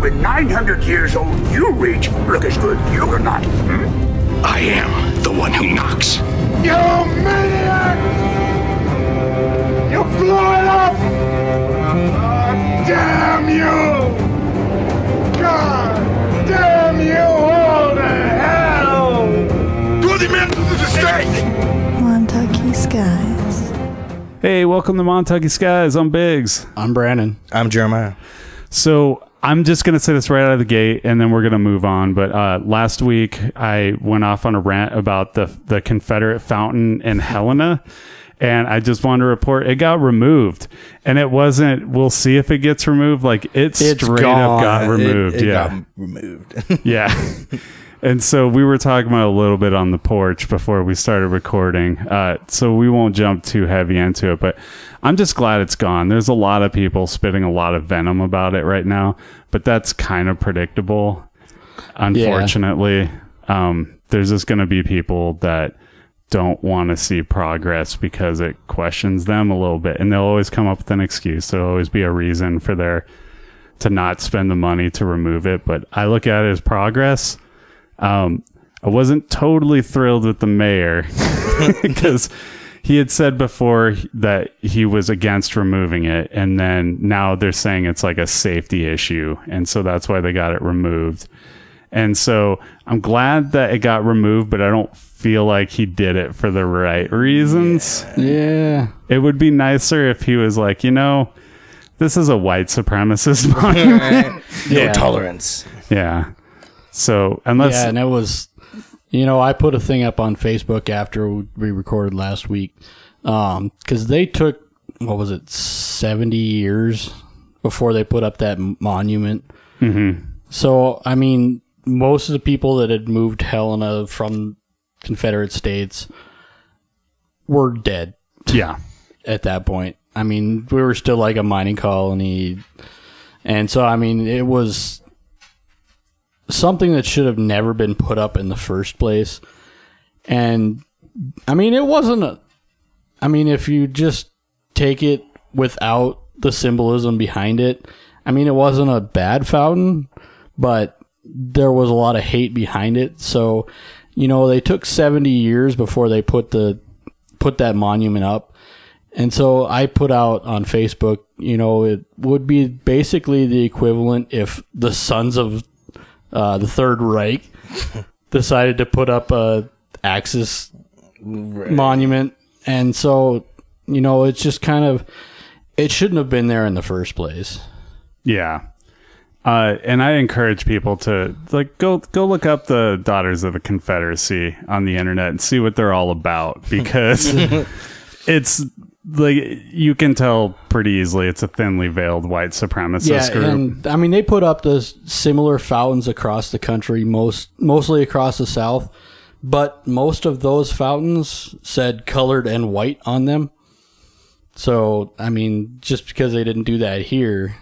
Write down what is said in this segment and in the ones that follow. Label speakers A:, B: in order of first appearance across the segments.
A: When 900 years old you reach, look as good you or not. Hmm?
B: I am the one who knocks.
C: You maniac! You blew it up! Oh, damn you! God damn you all to hell!
A: Do the men to the stake!
D: Montucky Skies.
E: Hey, welcome to Montucky Skies. I'm Biggs.
F: I'm Brandon.
G: I'm Jeremiah.
E: So I'm just gonna say this right out of the gate, and then we're gonna move on. But uh, last week I went off on a rant about the the Confederate fountain in Helena, and I just wanted to report it got removed, and it wasn't. We'll see if it gets removed. Like it
F: It's
E: straight up got
G: It-
E: removed.
G: it
E: yeah,
G: got removed.
E: yeah. And so we were talking about a little bit on the porch before we started recording. Uh, so we won't jump too heavy into it, but I'm just glad it's gone. There's a lot of people spitting a lot of venom about it right now, but that's kind of predictable. Unfortunately, um, there's just going to be people that don't want to see progress because it questions them a little bit, and they'll always come up with an excuse. There'll always be a reason for their to not spend the money to remove it. But I look at it as progress. Um, I wasn't totally thrilled with the mayor because he had said before that he was against removing it, and then now they're saying it's like a safety issue, and so that's why they got it removed. And so I'm glad that it got removed, but I don't feel like he did it for the right reasons.
F: Yeah.
E: It would be nicer if he was like, you know, this is a white supremacist monument.
G: no
F: Yeah.
G: tolerance.
E: yeah. So unless
F: yeah, and it was, you know, I put a thing up on Facebook after we recorded last week, um, because they took what was it, seventy years before they put up that monument. Mm-hmm. So I mean, most of the people that had moved Helena from Confederate states were dead
E: yeah,
F: at that point. I mean, we were still like a mining colony. And so, I mean, it was something that should have never been put up in the first place. And I mean, it wasn't a, I mean, if you just take it without the symbolism behind it, I mean, it wasn't a bad fountain, but there was a lot of hate behind it. So, you know, they took 70 years before they put the, put that monument up. And so I put out on Facebook, you know, it would be basically the equivalent if the Sons of uh, the Third Reich decided to put up a Axis monument. And so, you know, it's just kind of, it shouldn't have been there in the first place.
E: yeah. Uh, and I encourage people to like go go look up the Daughters of the Confederacy on the internet and see what they're all about because it's like you can tell pretty easily it's a thinly veiled white supremacist
F: Yeah,
E: group.
F: and I mean they put up the similar fountains across the country, most mostly across the South, but most of those fountains said colored and white on them. So I mean, just because they didn't do that here,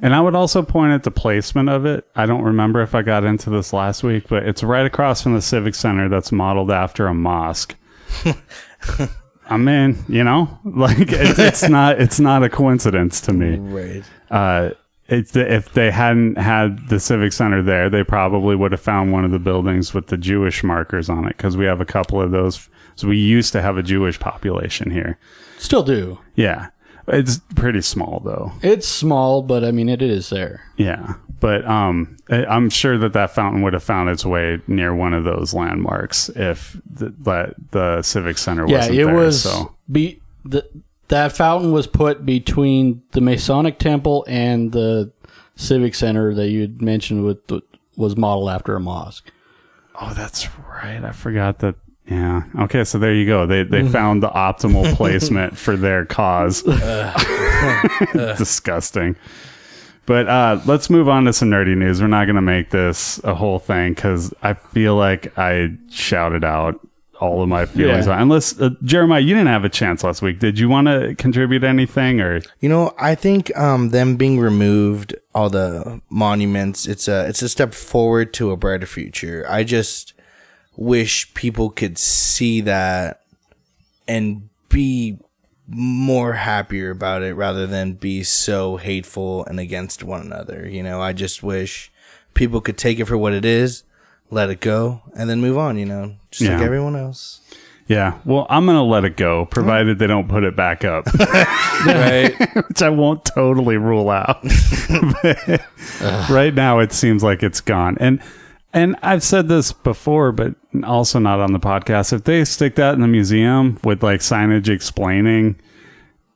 E: And I would also point at the placement of it. I don't remember if I got into this last week, but it's right across from the Civic Center that's modeled after a mosque. I mean, you know, like it's, it's not it's not a coincidence to me.
G: Right.
E: Uh, it's if they hadn't had the Civic Center there, they probably would have found one of the buildings with the Jewish markers on it because we have a couple of those. So we used to have a Jewish population here.
F: still do.
E: Yeah, it's pretty small though.
F: It's small, but I mean it is there.
E: Yeah, but um, I'm sure that that fountain would have found its way near one of those landmarks if the the, the civic center
F: Yeah,
E: wasn't
F: it
E: there.
F: was
E: so
F: be the that fountain was put between the Masonic Temple and the Civic Center that you had mentioned with the, was modeled after a mosque.
E: oh, that's right. I forgot that. Yeah. Okay. So there you go. They they mm-hmm. found the optimal placement for their cause. Uh, uh. Disgusting. But uh, let's move on to some nerdy news. We're not going to make this a whole thing because I feel like I shouted out all of my feelings.
F: Yeah.
E: Unless uh, Jeremiah, you didn't have a chance last week. Did you want to contribute anything or?
G: You know, I think um, them being removed, all the monuments, it's a it's a step forward to a brighter future. I just wish people could see that and be more happier about it rather than be so hateful and against one another. You know, I just wish people could take it for what it is, let it go, and then move on, you know, just like everyone else.
E: Yeah. Well, I'm going to let it go, provided they don't put it back up,
G: Right.
E: which I won't totally rule out. But right now, it seems like it's gone. And and I've said this before, but also not on the podcast. If they stick that in the museum with like signage explaining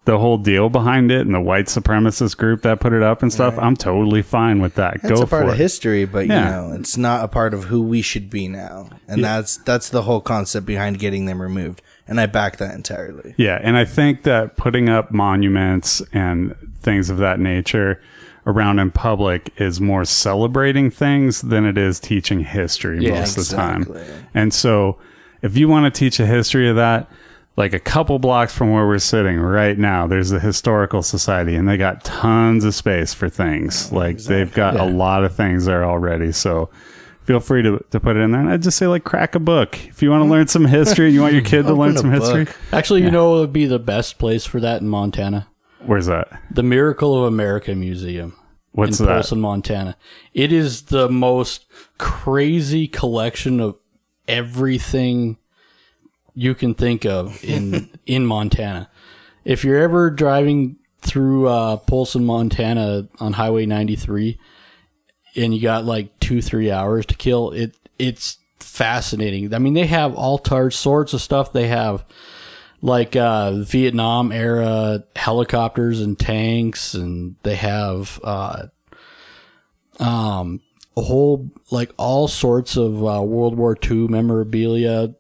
E: the whole deal behind it and the white supremacist group that put it up and stuff, I'm totally fine with that.
G: That's
E: Go
G: a part of
E: it.
G: history, but
E: Yeah.
G: you know, it's not a part of who we should be now. And that's that's the whole concept behind getting them removed. And I back that entirely.
E: Yeah, and I think that putting up monuments and things of that nature around in public is more celebrating things than it is teaching history
F: Yeah,
E: most of the time.
G: exactly.
E: And so, if you want to teach a history of that, like a couple blocks from where we're sitting right now, there's the historical society, and they got tons of space for things. Like they've got a lot of things there already. So. Feel free to, to put it in there. And I'd just say, like, crack a book. If you want to hmm. learn some history and you want your kid to learn
G: a
E: some history,
G: book.
F: Actually, you know what would be the best place for that in Montana?
E: Where's that?
F: The Miracle of America Museum
E: What's
F: in
E: that?
F: Polson, Montana. It is the most crazy collection of everything you can think of in in Montana. If you're ever driving through uh, Polson, Montana on Highway 93, and you got like two three hours to kill, it it's fascinating. I mean, they have all sorts of stuff. They have like uh, Vietnam era helicopters and tanks, and they have uh, um, a whole like all sorts of uh, World War II memorabilia.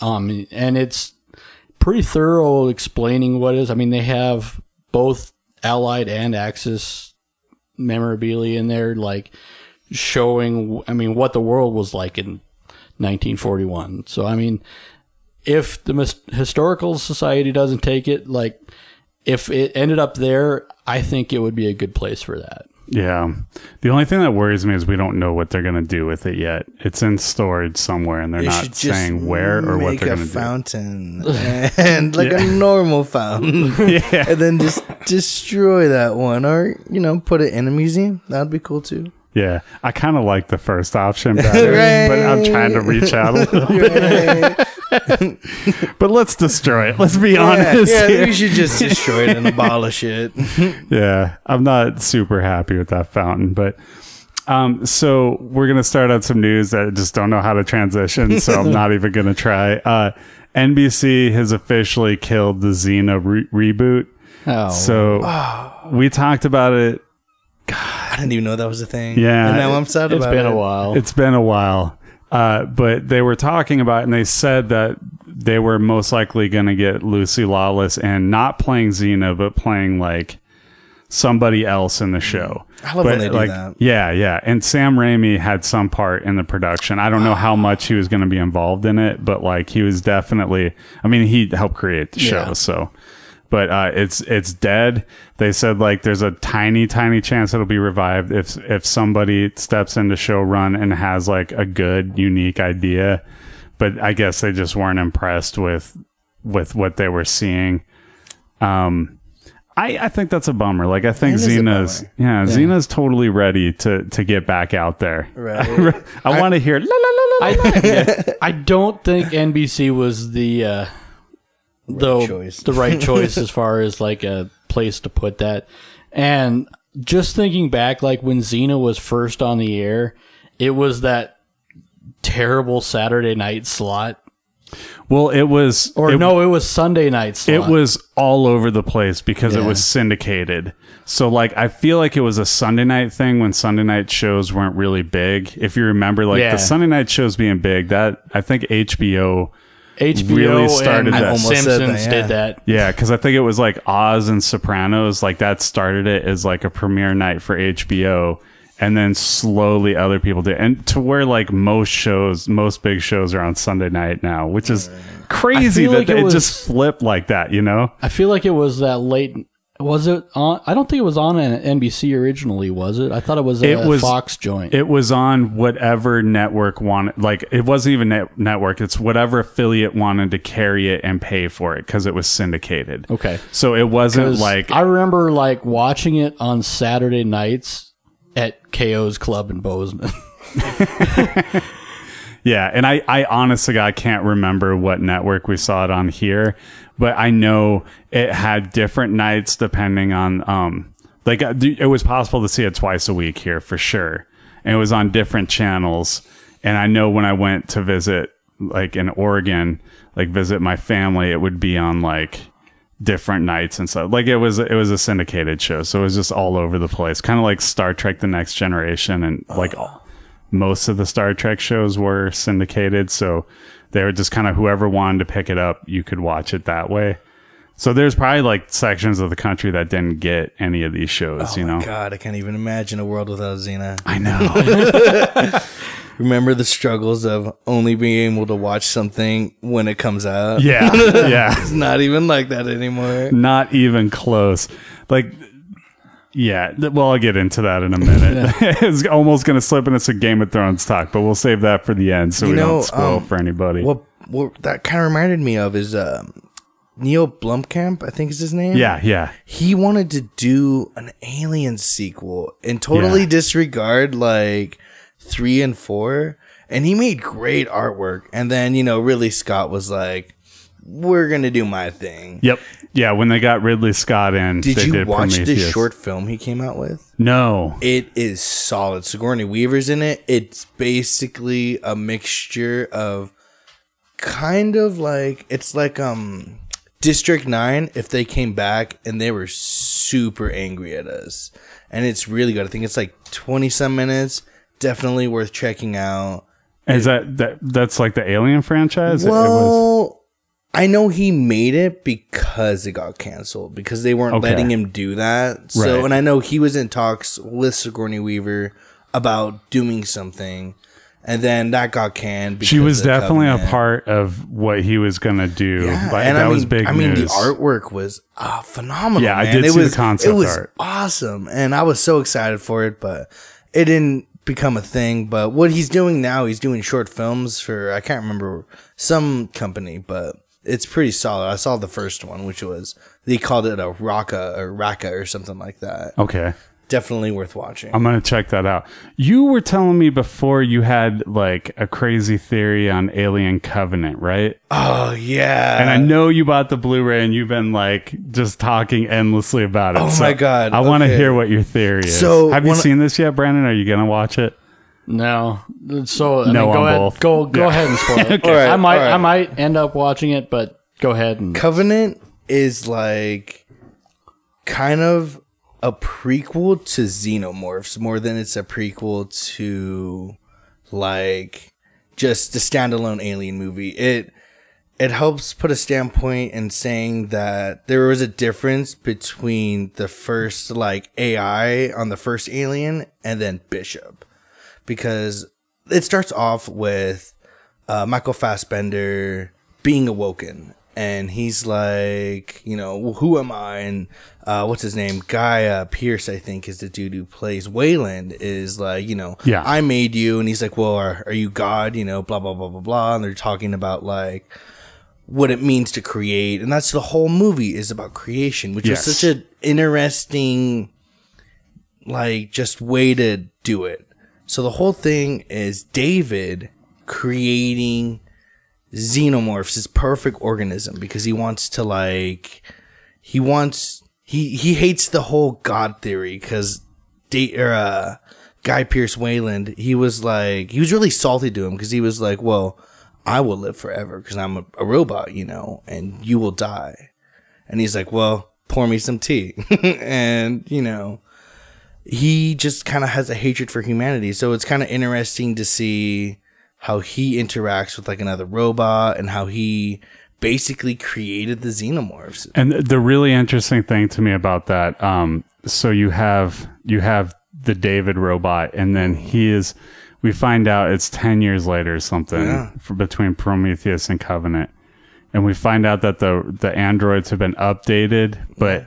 F: Um, and it's pretty thorough explaining what is. I mean, they have both Allied and Axis memorabilia in there, like showing. I mean, what the world was like in 1941. So, I mean, if the Mis- historical society doesn't take it, like if it ended up there, I think it would be a good place for that.
E: Yeah. The only thing that worries me is we don't know what they're going to do with it yet. It's in storage somewhere and they're
G: They
E: not saying where or what they're
G: a
E: going to do.
G: a fountain and like
E: Yeah.
G: a normal fountain,
E: Yeah.
G: and then just destroy that one, or you know, put it in a museum. That'd be cool too.
E: Yeah. I kind of like the first option better, but I'm trying to reach out a little bit. But let's destroy it. Let's be
G: yeah,
E: honest.
G: yeah,
E: here.
G: we should just destroy it and abolish it.
E: yeah, I'm not super happy with that fountain, but um, so we're gonna start on some news that I just don't know how to transition, so I'm not even gonna try. Uh, NBC has officially killed the Xena re- reboot.
F: Oh,
E: So we talked about it.
G: I didn't even know that was a thing.
E: Yeah,
G: and now I'm sad
F: it's
G: about
F: been
G: it.
F: a while.
E: It's been a while. Uh, but they were talking about it and they said that they were most likely going to get Lucy Lawless and not playing Xena, but playing like somebody else in the show.
G: I love
E: But,
G: when they do
E: like,
G: that.
E: Yeah, yeah. And Sam Raimi had some part in the production. I don't know how much he was going to be involved in it, but like he was definitely, I mean, he helped create the show.
F: Yeah.
E: So, but uh, it's it's dead. They said like there's a tiny tiny chance it'll be revived if if somebody steps into showrun and has like a good unique idea. But I guess they just weren't impressed with with what they were seeing. Um, I I think that's a bummer. Like I think
G: It is
E: Xena's yeah, Xena's totally ready to to get back out there.
G: Right.
E: I, want to hear la la la la. la.
F: I, I don't think NBC was the uh, the
G: choice.
F: the right choice as far as like a place to put that. And just thinking back, like when Xena was first on the air, it was that terrible Saturday night slot.
E: Well, it was
F: Or
E: it,
F: no, it was Sunday night slot.
E: It was all over the place because it was syndicated. So like I feel like it was a Sunday night thing when Sunday night shows weren't really big. If you remember like
F: Yeah.
E: the Sunday night shows being big, that I think HBO
F: HBO
E: really started
F: and
E: that.
G: I almost
F: Simpsons
G: that, yeah.
F: did that.
E: yeah, because I think it was like Oz and Sopranos, like that started it as like a premiere night for HBO, and then slowly other people did, and to where like most shows, most big shows are on Sunday night now, which is crazy that
F: like it
E: it,
F: was-
E: just flipped like that, you know?
F: I feel like it was that late Was it on? I don't think it was on an NBC originally, was it? I thought it was a
E: It was-
F: Fox joint.
E: It was on whatever network wanted. Like it wasn't even net- network. It's whatever affiliate wanted to carry it and pay for it because it was syndicated.
F: okay.
E: So it wasn't like
F: I remember like watching it on Saturday nights at KO's Club in Bozeman.
E: Yeah, and I, I honestly, I can't remember what network we saw it on here, but I know it had different nights depending on, um, like uh, it was possible to see it twice a week here for sure, and it was on different channels. And I know when I went to visit, like in Oregon, like visit my family, it would be on like different nights and stuff. Like it was, it was a syndicated show, so it was just all over the place, kind of like Star Trek: The Next Generation, and like most of the Star Trek shows were syndicated, so they were just kind of whoever wanted to pick it up, you could watch it that way. So there's probably like sections of the country that didn't get any of these shows, oh you know.
G: God, I can't even imagine a world without Xena.
E: I know.
G: Remember the struggles of only being able to watch something when it comes out?
E: yeah, yeah.
G: It's not even like that anymore.
E: Not even close. Like yeah, well, I'll get into that in a minute. it's almost going to slip into some Game of Thrones talk, but we'll save that for the end so
G: You
E: we
G: know,
E: don't spoil
G: um,
E: for anybody.
G: What, what that kind of reminded me of is um, Neil Blomkamp, I think is his name.
E: yeah, yeah.
G: he wanted to do an alien sequel and totally
E: Yeah.
G: disregard like three and four and he made great artwork and then you know Ridley Scott was like we're gonna do my thing
E: Yep. Yeah, when they got Ridley Scott in,
G: did you
E: did
G: watch
E: Prometheus.
G: this short film he came out with?
E: No.
G: it is solid. Sigourney weaver's in it. It's basically a mixture of kind of like it's like um district 9 if they came back and they were super angry at us. And it's really good. I think it's like 20 some minutes. Definitely worth checking out.
E: Is that, that that's like the Alien franchise? It was-
G: well i know he made it because it got canceled because they weren't
E: Okay.
G: letting him do that so
E: Right.
G: and i know he was in talks with sigourney weaver about doing something and then that got canned because
E: she was definitely a part of what he was gonna do.
G: Yeah,
E: Like,
G: and
E: that
G: I mean,
E: was big
G: I mean,
E: news.
G: the artwork was uh, phenomenal.
E: Yeah, I did
G: it
E: see the
G: was,
E: concept
G: It was
E: art.
G: awesome, and I was so excited for it, but it didn't become a thing. But what he's doing now, he's doing short films for I can't remember some company, but it's pretty solid. I saw the first one, which was they called it a Rakka or Rakka or something like that.
E: okay.
G: Definitely worth watching.
E: I'm gonna check that out. You were telling me before you had like a crazy theory on Alien Covenant, right?
G: oh yeah,
E: And I know you bought the Blu-ray and you've been like just talking endlessly about it.
G: Oh
E: So
G: my God,
E: I want to
G: okay.
E: hear what your theory is.
G: So,
E: have you seen this yet, Brandon? Are you gonna watch it?
F: No, so I
E: No
F: mean, go
E: on
F: ahead,
E: both.
F: go go
E: Yeah.
F: ahead and spoil it.
G: All right,
F: I might
G: all right.
F: I might end up watching it, but go ahead and
G: Covenant is like kind of a prequel to Xenomorphs more than it's a prequel to like just the standalone alien movie. It it helps put a standpoint in saying that there was a difference between the first like AI on the first alien and then Bishop. Because it starts off with uh, Michael Fassbender being awoken. And he's like, you know, "Well, who am I? And uh, what's his name? Uh, Pearce, I think, is the dude who plays Weyland. Is like, you know,
E: Yeah.
G: I made you. And he's like, well, are, are you God? You know, blah blah blah blah blah. And they're talking about like what it means to create, and that's the whole movie is about creation, which
E: Yes.
G: was such an interesting, like, just way to do it. So the whole thing is David creating xenomorphs, his perfect organism, because he wants to like, he wants he he hates the whole God theory because da- or, uh, Guy Pearce Weyland, he was like, he was really salty to him because he was like, well, I will live forever because I'm a, a robot, you know, and you will die. And he's like, well, pour me some tea. and, you know, he just kind of has a hatred for humanity. So it's kind of interesting to see how he interacts with like another robot and how he basically created the xenomorphs.
E: And the really interesting thing to me about that, um, so you have you have the David robot, and then he is. We find out it's ten years later or something
G: Yeah.
E: between Prometheus and Covenant, and we find out that the the androids have been updated, but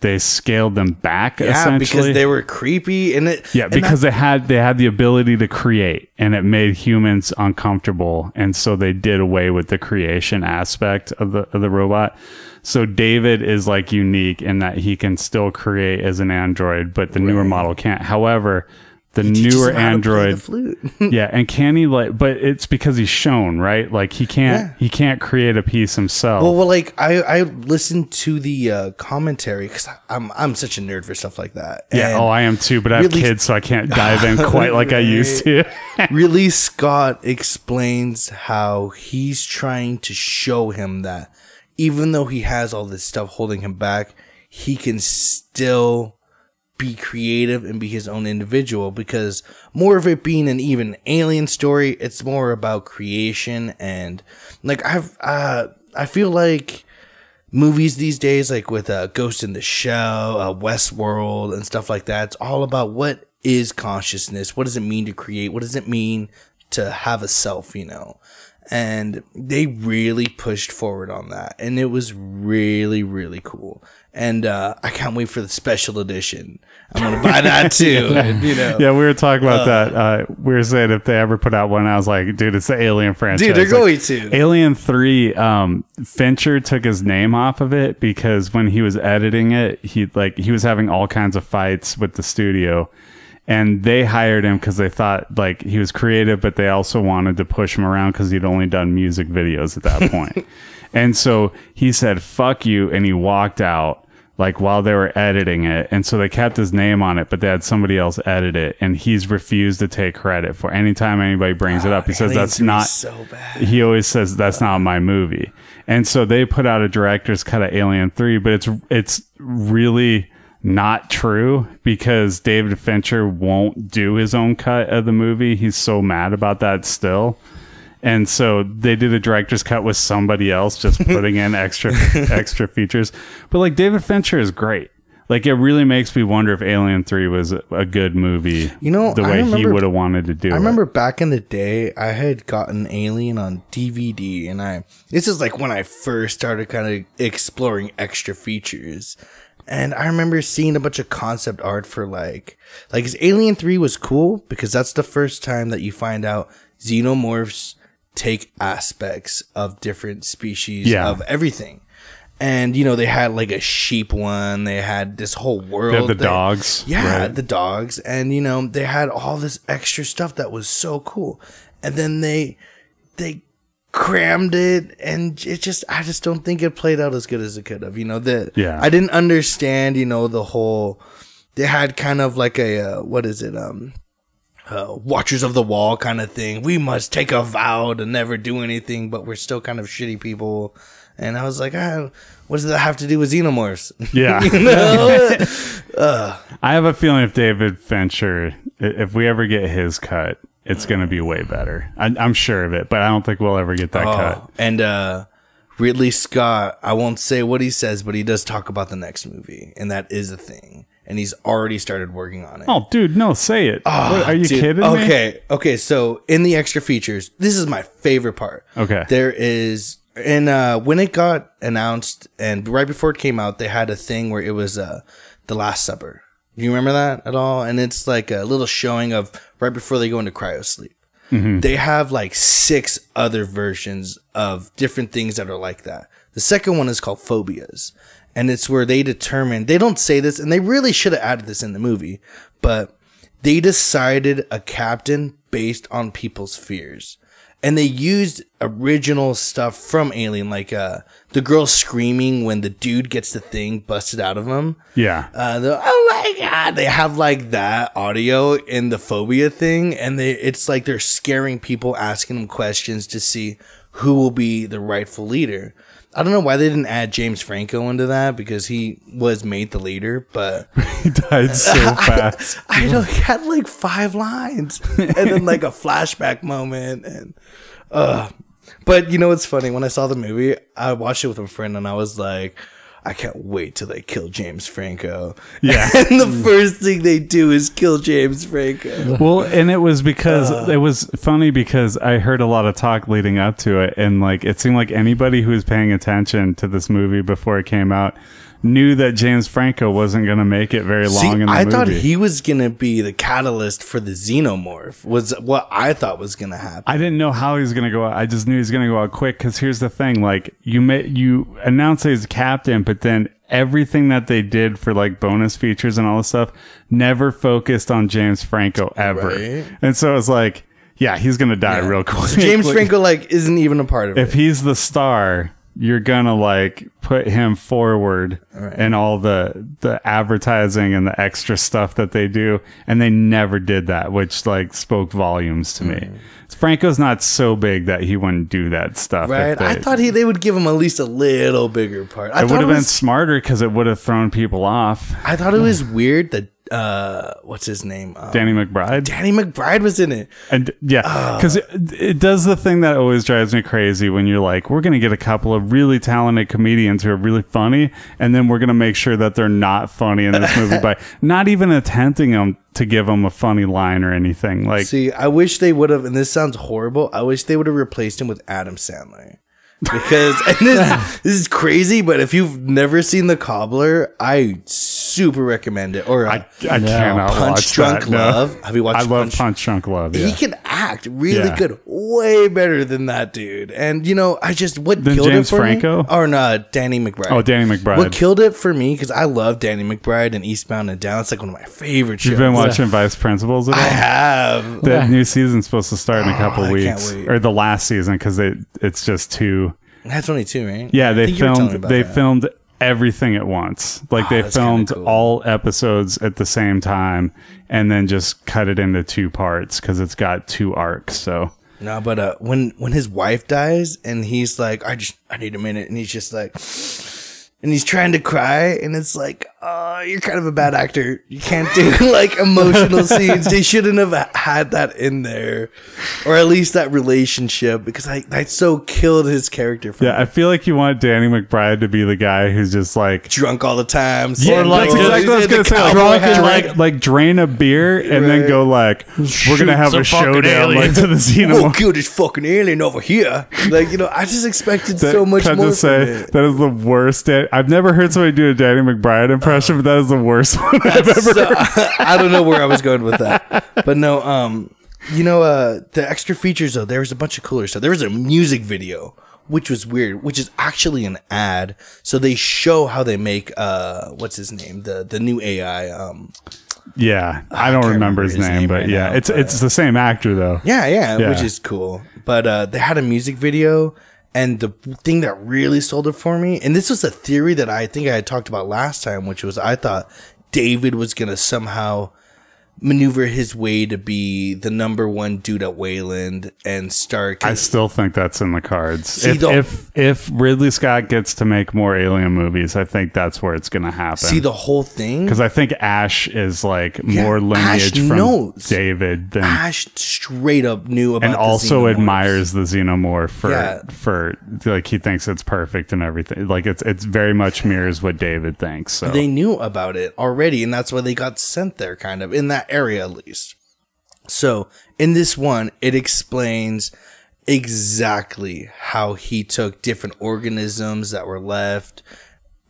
E: they scaled them back
G: Yeah,
E: essentially.
G: because they were creepy and it.
E: yeah
G: and
E: because
G: that-
E: they had they had the ability to create and it made humans uncomfortable and so they did away with the creation aspect of the of the robot. So david is like unique in that he can still create as an android but the newer model can't. However the
G: teaches
E: newer
G: him how to play the
E: android
G: flute.
E: yeah and can he like but it's because he's shown right like he can't
G: Yeah.
E: he can't create a piece himself
G: Well, well, like I, I listened to the uh, commentary because I'm I'm such a nerd for stuff like that.
E: yeah
G: And
E: oh i am too but i have
G: really-
E: kids so i can't dive in quite like i used to
G: Ridley Scott explains how he's trying to show him that even though he has all this stuff holding him back, he can still be creative and be his own individual because more of it being an even alien story, it's more about creation and like I've uh I feel like movies these days, like with uh, Ghost in the Shell, uh, Westworld, and stuff like that. It's all about what is consciousness. What does it mean to create? What does it mean to have a self? You know, and they really pushed forward on that, and it was really really cool. And uh, I can't wait for the special edition. I'm gonna buy that too. and, you know,
E: Yeah, we were talking about that. Uh, we were saying if they ever put out one, I was like, dude, it's the Alien franchise.
G: dude, they're
E: Like,
G: going to.
E: Alien Three. Um, Fincher took his name off of it because when he was editing it, he like he was having all kinds of fights with the studio, and they hired him because they thought like he was creative, but they also wanted to push him around because he'd only done music videos at that point. and so he said, "Fuck you," and he walked out like while they were editing it. And so they kept his name on it but they had somebody else edit it. And he's refused to take credit for anytime anybody brings it up. He says that's not
G: so bad.
E: he always says that's not my movie. And so they put out a director's cut of alien 3 but it's it's really not true because david fincher won't do his own cut of the movie. He's so mad about that still and so they did a director's cut with somebody else just putting in extra extra features. But like david fincher is great. Like it really makes me wonder if alien 3 was a, good movie
G: You know,
E: the way he would have wanted to do
G: I
E: it.
G: remember back in the day, I had gotten Alien on DVD, and I this is like when I first started kind of exploring extra features. And I remember seeing a bunch of concept art for like, like Alien Three was cool because that's the first time that you find out xenomorphs take aspects of different species
E: Yeah.
G: of everything. And you know they had like a sheep one. They had this whole world.
E: They had the dogs,
G: yeah,
E: right.
G: the dogs, and you know they had all this extra stuff that was so cool, and then they they crammed it, and it just I just don't think it played out as good as it could have. You know that
E: Yeah.
G: I didn't understand. You know the whole they had kind of like a uh, what is it um. Uh, watchers of the wall kind of thing. We must take a vow to never do anything, but we're still kind of shitty people. And I was like, ah, what does that have to do with xenomorphs?
E: yeah
G: You know?
E: I have a feeling if David Fincher, if we ever get his cut, it's going to be way better. I, I'm sure of it, but I don't think we'll ever get that cut.
G: Oh, and uh, Ridley Scott, I won't say what he says, but he does talk about the next movie, and that is a thing. And he's already started working on it.
E: Oh, dude, no, say it. What, are you
G: Dude,
E: kidding me?
G: Okay, okay. So in the extra features, this is my favorite part.
E: Okay.
G: There is, and uh, when it got announced, and right before it came out, they had a thing where it was uh, the Last Supper. Do you remember that at all? And it's like a little showing of right before they go into cryo sleep. They have like six other versions of different things that are like that. The second one is called phobias. And it's where they determine, they don't say this, and they really should have added this in the movie, but they decided a captain based on people's fears. And they used original stuff from Alien, like uh, the girl screaming when the dude gets the thing busted out of him.
E: Yeah.
G: Uh, oh my god! They have like that audio in the phobia thing, and they it's like they're scaring people, asking them questions to see who will be the rightful leader. I don't know why they didn't add James Franco into that because he was made the leader, but
E: he died so fast.
G: I know he had like five lines and then like a flashback moment and uh but you know what's funny when I saw the movie I watched it with a friend and I was like I can't wait till they kill James Franco.
E: Yeah.
G: and the first thing they do is kill James Franco.
E: Well, and it was because
G: Uh.
E: it was funny because I heard a lot of talk leading up to it, and like it seemed like anybody who was paying attention to this movie before it came out knew that James Franco wasn't going to make it very long
G: See,
E: in the
G: I
E: movie.
G: thought he was gonna be the catalyst for the xenomorph. Was what I thought was gonna happen.
E: I didn't know how he was going to go out. I just knew he was going to go out quick because here's the thing: like you may you announce he's captain, but then everything that they did for like bonus features and all this stuff never focused on James Franco ever,
G: Right.
E: and so it's like, yeah, he's going to die real quick.
G: James Franco like isn't even a part of
E: if
G: it.
E: If he's the star, you're gonna like put him forward and all the the advertising and the extra stuff that they do, and they never did that, which like spoke volumes to me.
G: Mm.
E: Franco's not so big that he wouldn't do that stuff.
G: Right? I thought he they would give him at least a little bigger part. I
E: it would have been smarter because it would have thrown people off.
G: I thought it was weird that uh what's his name? Um,
E: Danny McBride.
G: Danny McBride was in it.
E: And yeah, because it, it does the thing that always drives me crazy when you're like, we're to get a couple of really talented comedians who are really funny, and then we're to make sure that they're not funny in this movie by not even attempting them to give them a funny line or anything. Like,
G: See, I wish they would have, and this sounds horrible. I wish they would have replaced him with Adam Sandler. Because and this, this is crazy, but if you've never seen The Cobbler, I super recommend it. Or uh,
E: I, I cannot
G: Punch
E: watch
G: Drunk
E: that. no.
G: Love. Have you watched
E: I love
G: Punch-
E: Punch Drunk Love. Yeah.
G: he can act really
E: Yeah.
G: good, way better than that dude. And you know, I just what
E: Than
G: killed
E: James
G: it for
E: Franco?
G: me, or no, Danny McBride.
E: Oh, Danny McBride.
G: What killed it for me because I love Danny McBride and Eastbound and Down. It's like one of my favorite shows.
E: You've been watching Vice Principals at all?
G: I have.
E: The new season's supposed to start in a couple
G: Oh, I can't
E: weeks,
G: wait.
E: or the last season because it's just two.
G: That's only two, right?
E: Yeah,
G: I
E: they
G: think you were me
E: filmed
G: about
E: they
G: that.
E: filmed everything at once. Like
G: Oh,
E: they filmed
G: cool.
E: all episodes at the same time and then just cut it into two parts cuz it's got two arcs. So
G: No, but uh, when when his wife dies and he's like, I just I need a minute, and he's just like, and he's trying to cry, and it's like, oh, you're kind of a bad actor. You can't do like emotional scenes. They shouldn't have had that in there, or at least that relationship, because I that so killed his character. From
E: yeah, I feel like you want Danny McBride to be the guy who's just like
G: drunk all the time.
E: Yeah,
G: sitting
E: that's exactly what I was gonna
G: the
E: say. Like,
G: cowboy
E: drunk and, like, like drain a beer and then go like, we're gonna have a
F: fucking
E: showdown like to the
G: We'll
E: xenomorph.
G: kill this fucking alien over here. Like you know, I just expected
E: That-
G: so much
E: can I
G: more
E: just
G: from
E: say
G: it.
E: that is the worst. Dan- I've never heard somebody do a Danny McBride impression, but that is the worst one I've ever.
G: So, I don't know where I was going with that, but no. Um, you know, uh, the extra features though, there was a bunch of cooler stuff. There was a music video, which was weird, which is actually an ad. So they show how they make uh, what's his name, the the new AI. Um,
E: Yeah, I don't
G: can't
E: remember
G: remember
E: his
G: his
E: name,
G: name
E: but
G: right
E: yeah,
G: now,
E: it's
G: but-
E: it's the same actor though.
G: yeah, yeah,
E: Yeah.
G: which is cool. But uh, they had a music video, and the thing that really sold it for me, and this was a theory that I think I had talked about last time, which was I thought David was gonna somehow maneuver his way to be the number one dude at Weyland and start.
E: I still think that's in the cards.
G: See,
E: if,
G: the-
E: if if Ridley Scott gets to make more Alien movies, I think that's where it's going to happen.
G: see the whole thing.
E: because I think Ash is like more
G: Ash
E: lineage from
G: knows.
E: David than
G: Ash straight up knew about
E: and also
G: xenomorphs.
E: admires the xenomorph for
G: Yeah.
E: for like he thinks it's perfect and everything. Like it's it's very much mirrors what David thinks. So
G: They knew about it already, and that's why they got sent there, kind of in that area at least. So in this one, it explains exactly how he took different organisms that were left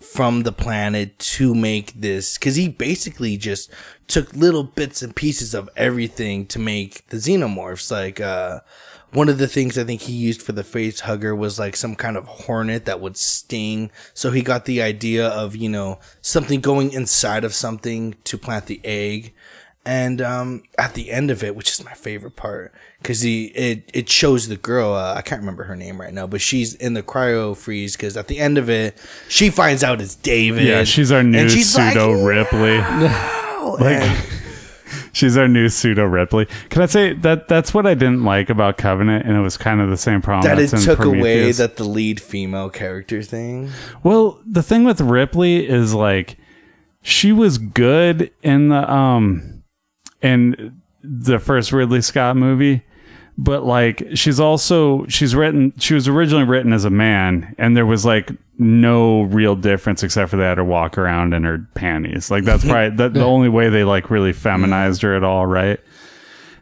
G: from the planet to make this because he basically just took little bits and pieces of everything to make the xenomorphs like uh one of the things I think he used for the face hugger was like some kind of hornet that would sting. So he got the idea of, you know, something going inside of something to plant the egg. And um, at the end of it, which is my favorite part, because he it it shows the girl. Uh, I can't remember her name right now, but she's in the cryo freeze. Because at the end of it, she finds out it's David.
E: yeah, she's our new
G: she's like,
E: pseudo Ripley.
G: "No."
E: Like-
G: And-
E: She's our new pseudo Ripley. Can I say that that's what I didn't like about Covenant, and it was kind of the same problem
G: that it took away that the lead female character thing.
E: Well, the thing with Ripley is like she was good in the um in the first Ridley Scott movie, but like she's also she's written she was originally written as a man and there was like no real difference except for they had her walk around in her panties. Like that's probably that the only way they like really feminized her at all, right?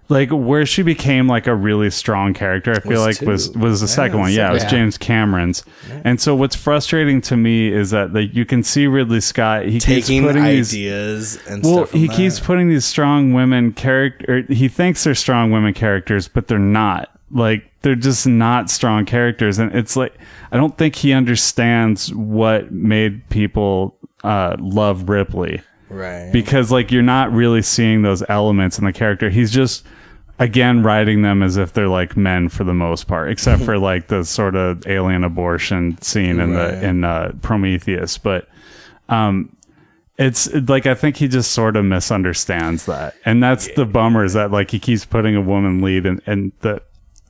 E: Like where she became like a really strong character i feel
G: Was
E: like
G: two.
E: was was the
G: Yeah,
E: second one yeah it was
F: yeah.
E: james cameron's and so what's frustrating to me is that like you can see ridley scott he
G: Taking
E: keeps putting these
G: ideas and
E: well
G: stuff. from
E: he
G: that.
E: keeps putting these strong women character he thinks they're strong women characters but they're not like they're just not strong characters and it's like i don't think he understands what made people uh love ripley
G: right.
E: because like you're not really seeing those elements in the character. He's just again writing them as if they're like men for the most part, except for like the sort of alien abortion scene in
G: Right.
E: the in uh, Prometheus. But um, it's like I think he just sort of misunderstands that, and that's the bummer is that like he keeps putting a woman lead in, in the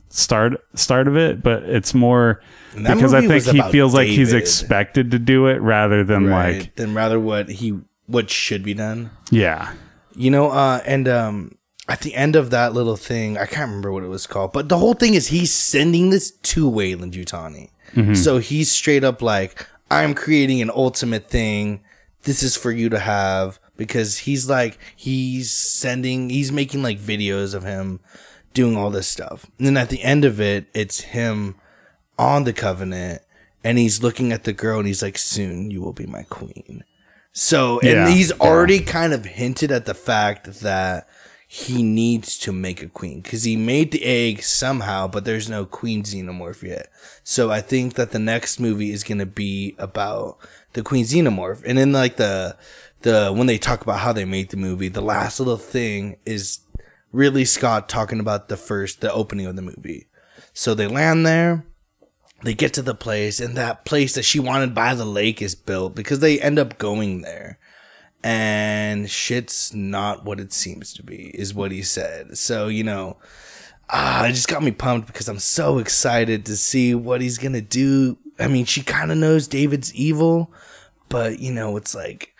E: start start of it, but it's more. Because I think he feels like he's expected to do it rather than
G: right.
E: like,
G: then rather what he what should be done.
E: yeah,
G: You know, uh, and um, at the end of that little thing, I can't remember what it was called, but the whole thing is he's sending this to Weyland Yutani. So he's straight up like, I'm creating an ultimate thing. This is for you to have because he's like, he's sending, he's making like videos of him doing all this stuff. And then at the end of it, it's him on the covenant and he's looking at the girl and he's like, soon you will be my queen. So, and
E: Yeah,
G: he's
E: yeah.
G: already kind of hinted at the fact that he needs to make a queen because he made the egg somehow, but there's no queen xenomorph yet. So I think that the next movie is going to be about the queen xenomorph. And then like the, the, when they talk about how they made the movie, the last little thing is Ridley Scott talking about the first, the opening of the movie. So they land there they get to the place and that place that she wanted by the lake is built because they end up going there and shit's not what it seems to be is what he said so you know ah, it just got me pumped because i'm so excited to see what he's gonna do i mean she kind of knows david's evil but you know it's like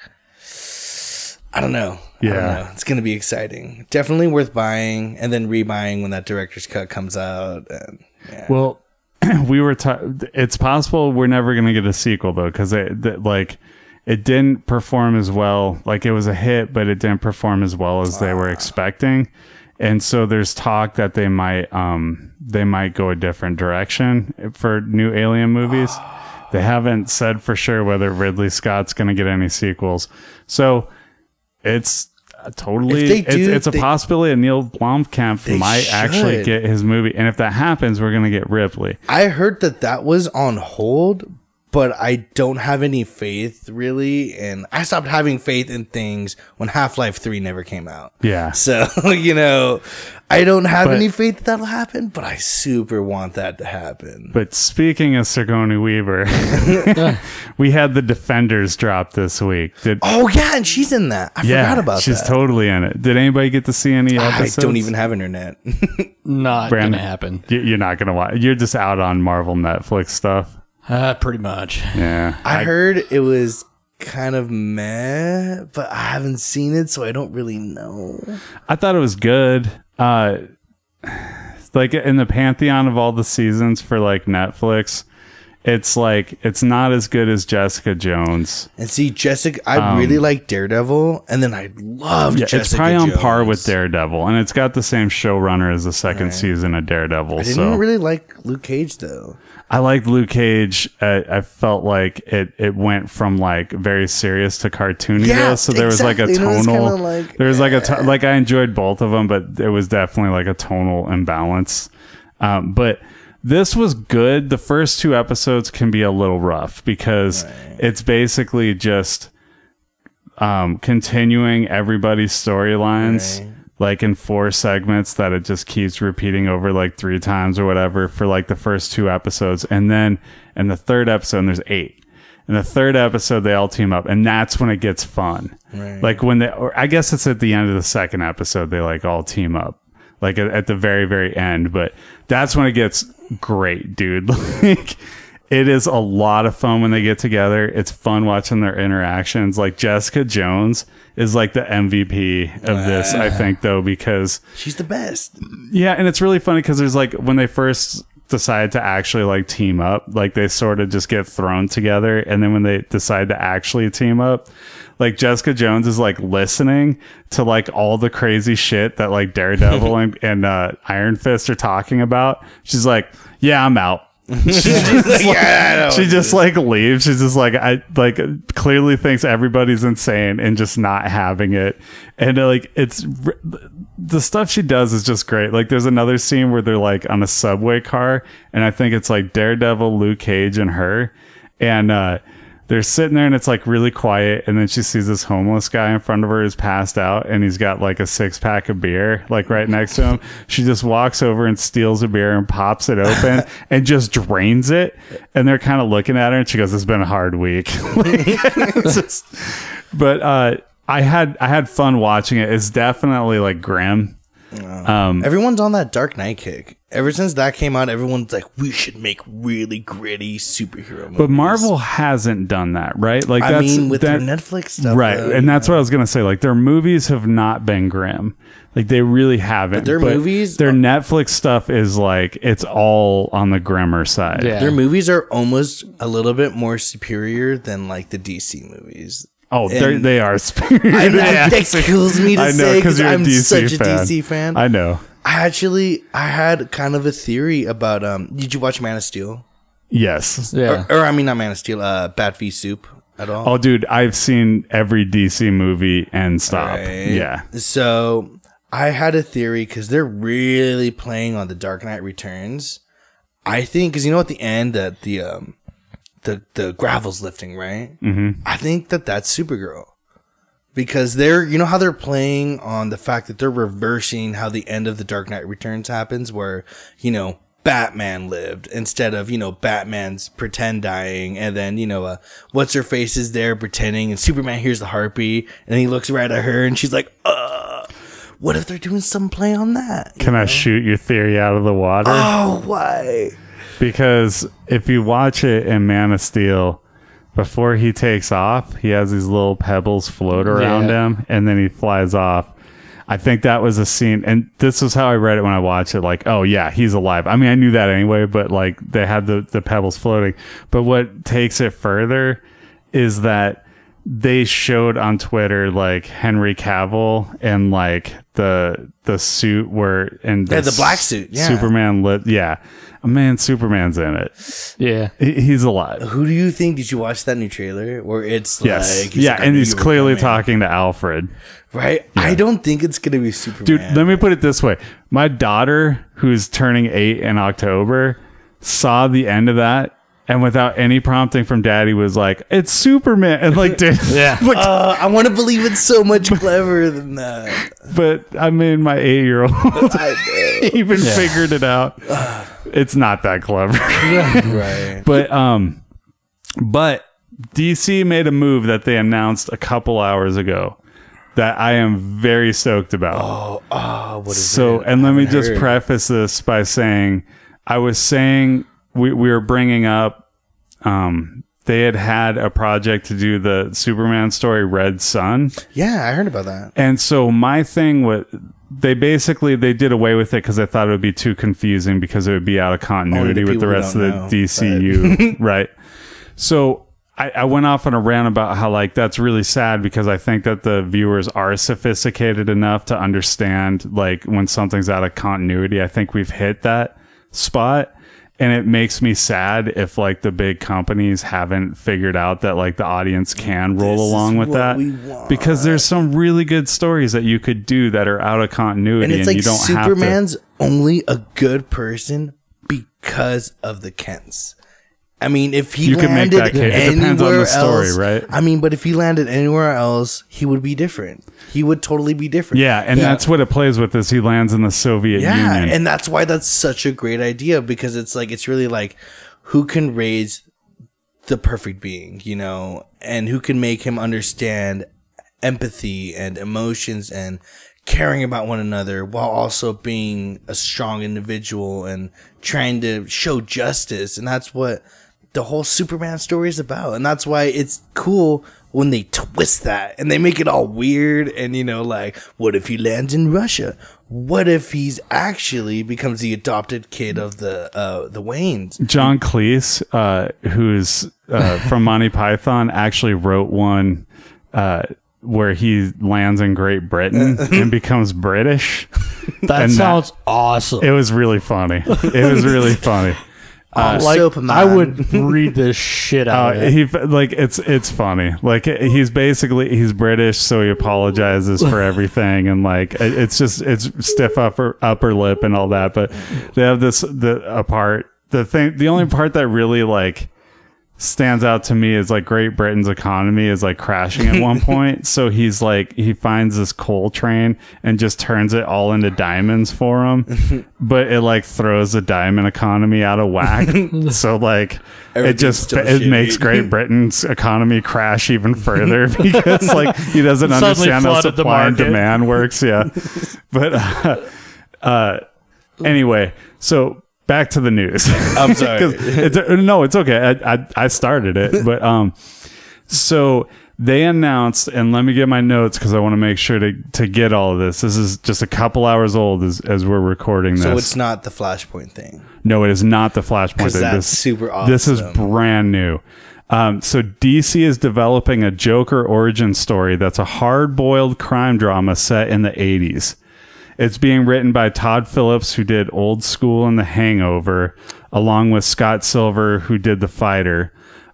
G: i don't know I don't
E: Yeah.
G: know. it's gonna be exciting definitely worth buying and then rebuying when that director's cut comes out and yeah.
E: Well, we were. Ta- it's possible we're never going to get a sequel though, because it th- like it didn't perform as well. Like it was a hit, but it didn't perform as well as they were expecting. And so there's talk that they might um they might go a different direction for new Alien movies. They haven't said for sure whether Ridley Scott's going to get any sequels. So it's uh, totally
G: If they
E: it's,
G: do,
E: it's a
G: they-
E: possibility that Neil Blomkamp might actually get his movie. And if that happens, we're going to get Ripley.
G: I heard that that was on hold, but I don't have any faith really, and I stopped having faith in things when Half Life Three never came out.
E: Yeah.
G: So you know, I don't have
E: But-
G: any faith that that'll happen, but I super want that to happen.
E: But speaking of Sigourney Weaver, we had the Defenders drop this week. Did
G: oh yeah, and she's in that. I
E: yeah,
G: forgot about
E: she's
G: that.
E: She's totally in it. Did anybody get to see any
G: I
E: episodes?
G: I don't even have internet.
F: Not
E: Brandon.
F: gonna happen.
E: You- You're not gonna watch. You're just out on Marvel Netflix stuff.
F: Uh, pretty much.
E: Yeah,
G: I heard it was kind of meh, but I haven't seen it, so I don't really know.
E: I thought it was good. Uh, like in the pantheon of all the seasons for like Netflix, it's like it's not as good as Jessica Jones.
G: And see, Jessica, I really like Daredevil, and then I loved
E: Um, Yeah,
G: Jessica
E: it's probably on par with Daredevil, and it's got the same showrunner as the second season of Daredevil.
G: So I didn't
E: so
G: really like Luke Cage though.
E: I liked Luke Cage. I, I felt like it it went from like very serious to cartoony.
G: Yeah,
E: though. so there was like a
G: exactly. And it was
E: tonal.
G: like,
E: there was like a to- like I enjoyed both of them, but it was definitely like a tonal imbalance. Um, but this was good. The first two episodes can be a little rough because it's basically just um, continuing everybody's storylines
G: Right.
E: Like in four segments that it just keeps repeating over like three times or whatever for like the first two episodes. And then in the third episode, and there's eight. In the third episode, they all team up, and that's when it gets fun.
G: Right.
E: Like when they, or I guess it's at the end of the second episode, they like all team up, like at, at the very, very end. But that's when it gets great, dude. like it is a lot of fun when they get together. It's fun watching their interactions. Like Jessica Jones is like the MVP of this, I think, though, because
G: She's the best.
E: yeah, and it's really funny because there's like when they first decide to actually like team up, like they sort of just get thrown together, and then when they decide to actually team up, like Jessica Jones is like listening to like all the crazy shit that like Daredevil and, and uh, Iron Fist are talking about. She's like, "Yeah, I'm out."
G: yeah,
E: she just like leaves. She's just like I like clearly thinks everybody's insane and just not having it. And uh, like it's the stuff she does is just great. Like there's another scene where they're like on a subway car, and I think it's like Daredevil, Luke Cage, and her, and uh, they're sitting there and it's like really quiet. And then she sees this homeless guy in front of her who's passed out, and he's got like a six pack of beer like right next to him. She just walks over and steals a beer and pops it open and just drains it. And they're kind of looking at her, and she goes, "It's been a hard week." Like, just- but uh, I had I had fun watching it. It's definitely like grim. Um,
G: Everyone's on that Dark Knight kick. Ever since that came out, everyone's like, we should make really gritty superhero movies.
E: but Marvel hasn't done that, right? Like
G: I
E: that's
G: mean, with
E: that,
G: their Netflix stuff,
E: right?
G: though,
E: and that's
G: know.
E: what I was gonna say. Like their movies have not been grim. Like they really haven't.
G: their movies
E: their
G: are-
E: Netflix stuff is like it's all on the grimmer side.
F: Yeah.
G: Their movies are almost a little bit more superior than like the DC movies.
E: Oh, they're,
G: And-
E: they are. superior
G: I
E: to
G: know that
E: DC.
G: kills me to
E: I know
G: say
E: because
G: because I'm
E: DC
G: such a
E: fan.
G: DC fan.
E: I know.
G: I actually I had kind of a theory about um. Did you watch Man of Steel?
E: Yes.
F: Yeah.
G: Or, or I mean, not Man of Steel. Uh, Bat v Soup at all.
E: Oh, dude, I've seen every DC movie and stop.
G: Right.
E: Yeah.
G: So I had a theory because they're really playing on the Dark Knight Returns. I think because you know at the end that the um the the gravel's lifting right. Mm-hmm. I think that that's Supergirl because they're you know how they're playing on the fact that they're reversing how the end of the Dark Knight Returns happens, where you know. Batman lived instead of you know Batman's pretend dying, and then you know uh, what's her face is there pretending, and Superman hears the harpy, and he looks right at her, and she's like, "Uh, what if they're doing some play on that?"
E: Can I shoot your theory out of the water?
G: Oh, why?
E: because if you watch it in Man of Steel, before he takes off, he has these little pebbles float around
F: Yeah.
E: him, and then he flies off. I think that was a scene, and this was how I read it when I watched it. Like, oh yeah, he's alive. I mean, I knew that anyway, but like they had the the pebbles floating. But what takes it further is that they showed on Twitter like Henry Cavill and like the the suit where and
G: Yeah, the black suit, yeah.
E: Superman lit. Yeah, man, Superman's in it.
F: Yeah.
E: He- He's alive.
G: Who do you think? Did you watch that new trailer where it's
E: Yes.
G: like,
E: yeah,
G: like, I
E: and
G: knew
E: he's
G: you were
E: clearly
G: coming.
E: talking to Alfred.
G: right? I don't think it's gonna be Superman,
E: Dude, let me put it this way. My daughter, who's turning eight in October, saw the end of that and without any prompting from daddy was like, it's Superman. And like, did,
F: Yeah.
E: like,
G: Uh, I want to believe it's so much cleverer than that.
E: but I mean, my eight year old
G: I know.
E: even figured it out. It's not that clever.
G: right?
E: but, um, but DC made a move that they announced a couple hours ago that I am very stoked about.
G: Oh, what is
E: so
G: it?
E: and let me just
G: heard.
E: preface this by saying i was saying we, we were bringing up um they had had a project to do the superman story red sun
G: Yeah, I heard about that.
E: and so my thing with they basically they did away with it because I thought it would be too confusing because it would be out of continuity with the rest of the
G: know,
E: DCU, right? So I, I went off on a rant about how like that's really sad because I think that the viewers are sophisticated enough to understand like when something's out of continuity. I think we've hit that spot. And it makes me sad if like the big companies haven't figured out that like the audience can roll
G: This
E: along with that because there's some really good stories that you could do that are out of continuity
G: And it's like
E: you don't have to.
G: Superman's only a good person because of the Kents. I mean, if he
E: You
G: landed
E: that case. It depends on
G: anywhere
E: the story,
G: else,
E: right?
G: I mean, but if he landed anywhere else, he would be different. He would totally be different.
E: yeah and that's what it plays with is he lands in the Soviet
G: Yeah,
E: Union.
G: and that's why that's such a great idea because it's like it's really like who can raise the perfect being, you know, and who can make him understand empathy and emotions and caring about one another while also being a strong individual and trying to show justice. And that's what the whole Superman story is about. And that's why it's cool when they twist that and they make it all weird and you know like what if he lands in Russia what if he's actually becomes the adopted kid of the uh the Waynes
E: John Cleese uh, who's uh, from Monty Python actually wrote one uh, where he lands in Great Britain and becomes British.
F: That
E: And that-
F: sounds awesome.
E: It was really funny. It was really funny.
G: I'm
F: like
G: Superman.
F: I would read this shit out
E: Uh,
F: of it.
E: he like it's it's funny. Like he's basically he's British, so he apologizes for everything, and like it- it's just it's stiff upper upper lip and all that. But they have this the a part the thing the only part that really like stands out to me is like Great Britain's economy is like crashing at one point. So he's like he finds this coal train and just turns it all into diamonds for him. but it like throws the diamond economy out of whack. so like it just it
G: shitty.
E: makes Great Britain's economy crash even further because like he doesn't
F: Suddenly
E: understand how supply and demand works. Yeah. but uh, uh anyway, so back to the news.
G: I'm sorry.
E: it's, uh, no, it's okay. I, I I started it, but um, so they announced, and let me get my notes because I want to make sure to to get all of this. This is just a couple hours old as as we're recording this.
G: So it's not the Flashpoint thing.
E: no, it is not the Flashpoint thing.
G: that's
E: This-
G: super
E: This is brand new. Um, so DC is developing a Joker origin story that's a hard-boiled crime drama set in the 80s. It's being written by Todd Phillips, who did Old School and The Hangover, along with Scott Silver, who did The Fighter.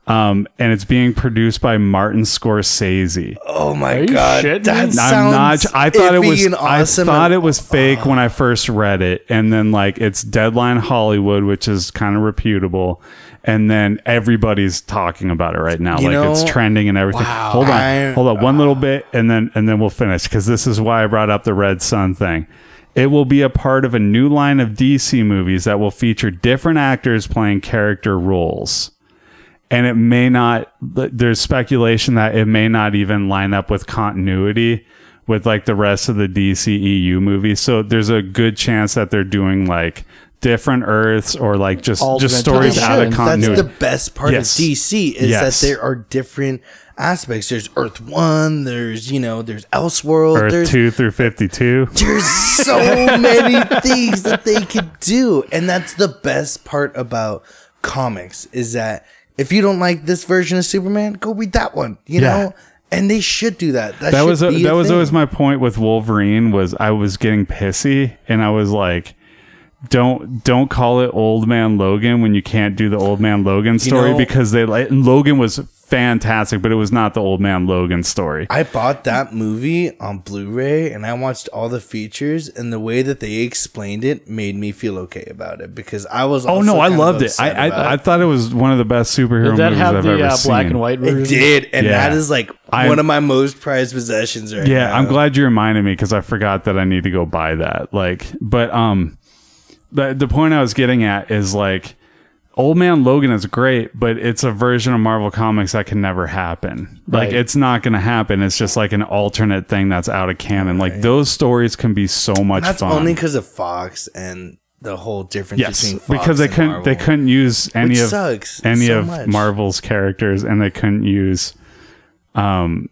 E: Um, and it's being produced by Martin Scorsese.
G: Oh my
F: you
G: god,
F: shitting
G: that sounds.
E: I'm not. I thought it was.
G: awesome
E: I thought
G: and-
E: it was fake when I first read it, and then like it's Deadline Hollywood, which is kind of reputable, and then everybody's talking about it right now.
G: You
E: like it's trending and everything. hold on,
G: I-
E: hold on, one little uh. bit, and then and then we'll finish because this is why I brought up the Red Sun thing. It will be a part of a new line of DC movies that will feature different actors playing character roles and it may not there's speculation that it may not even line up with continuity with like the rest of the DCEU movies so there's a good chance that they're doing like different earths or like just just stories out of continuity
G: That's the best part
E: Yes.
G: of DC is
E: Yes.
G: that there are different aspects. There's Earth One. There's you know. There's Elseworld.
E: Earth
G: there's
E: 2 through 52
G: there's so many things that they could do, and that's the best part about comics is that if you don't like this version of Superman, go read that one. You
E: Yeah.
G: know. And they should do that. That,
E: that was a, that was
G: thing.
E: always my point with Wolverine was I was getting pissy and I was like don't don't call it old man Logan when you can't do the old man Logan story
G: know-
E: because they like Logan was fantastic but it was not the old man Logan story.
G: I bought that movie on Blu-ray and I watched all the features and the way that they explained it made me feel okay about it because I was
E: Oh no, I loved it.
G: upset
E: I
G: about
E: I, I thought it was one of the best superhero
F: Did that
E: movies
F: have
E: I've
F: the
E: ever
F: uh,
E: seen.
F: black and white
G: it did and
E: Yeah.
G: that is like
E: I'm-
G: one of my most prized possessions right
E: Yeah,
G: now.
E: I'm glad you reminded me because I forgot that I need to go buy that. Like, but um, the the point I was getting at is like, Old Man Logan is great, but it's a version of Marvel Comics that can never happen. Like,
F: Right.
E: it's not going to happen. It's just like an alternate thing that's out of canon. Like those stories can be so much
G: That's
E: fun.
G: only because of Fox and the whole difference
E: Yes,
G: between Fox
E: because they couldn't they couldn't use any of
G: sucks
E: any
G: so
E: of
G: much.
E: Marvel's characters, and they couldn't use, um,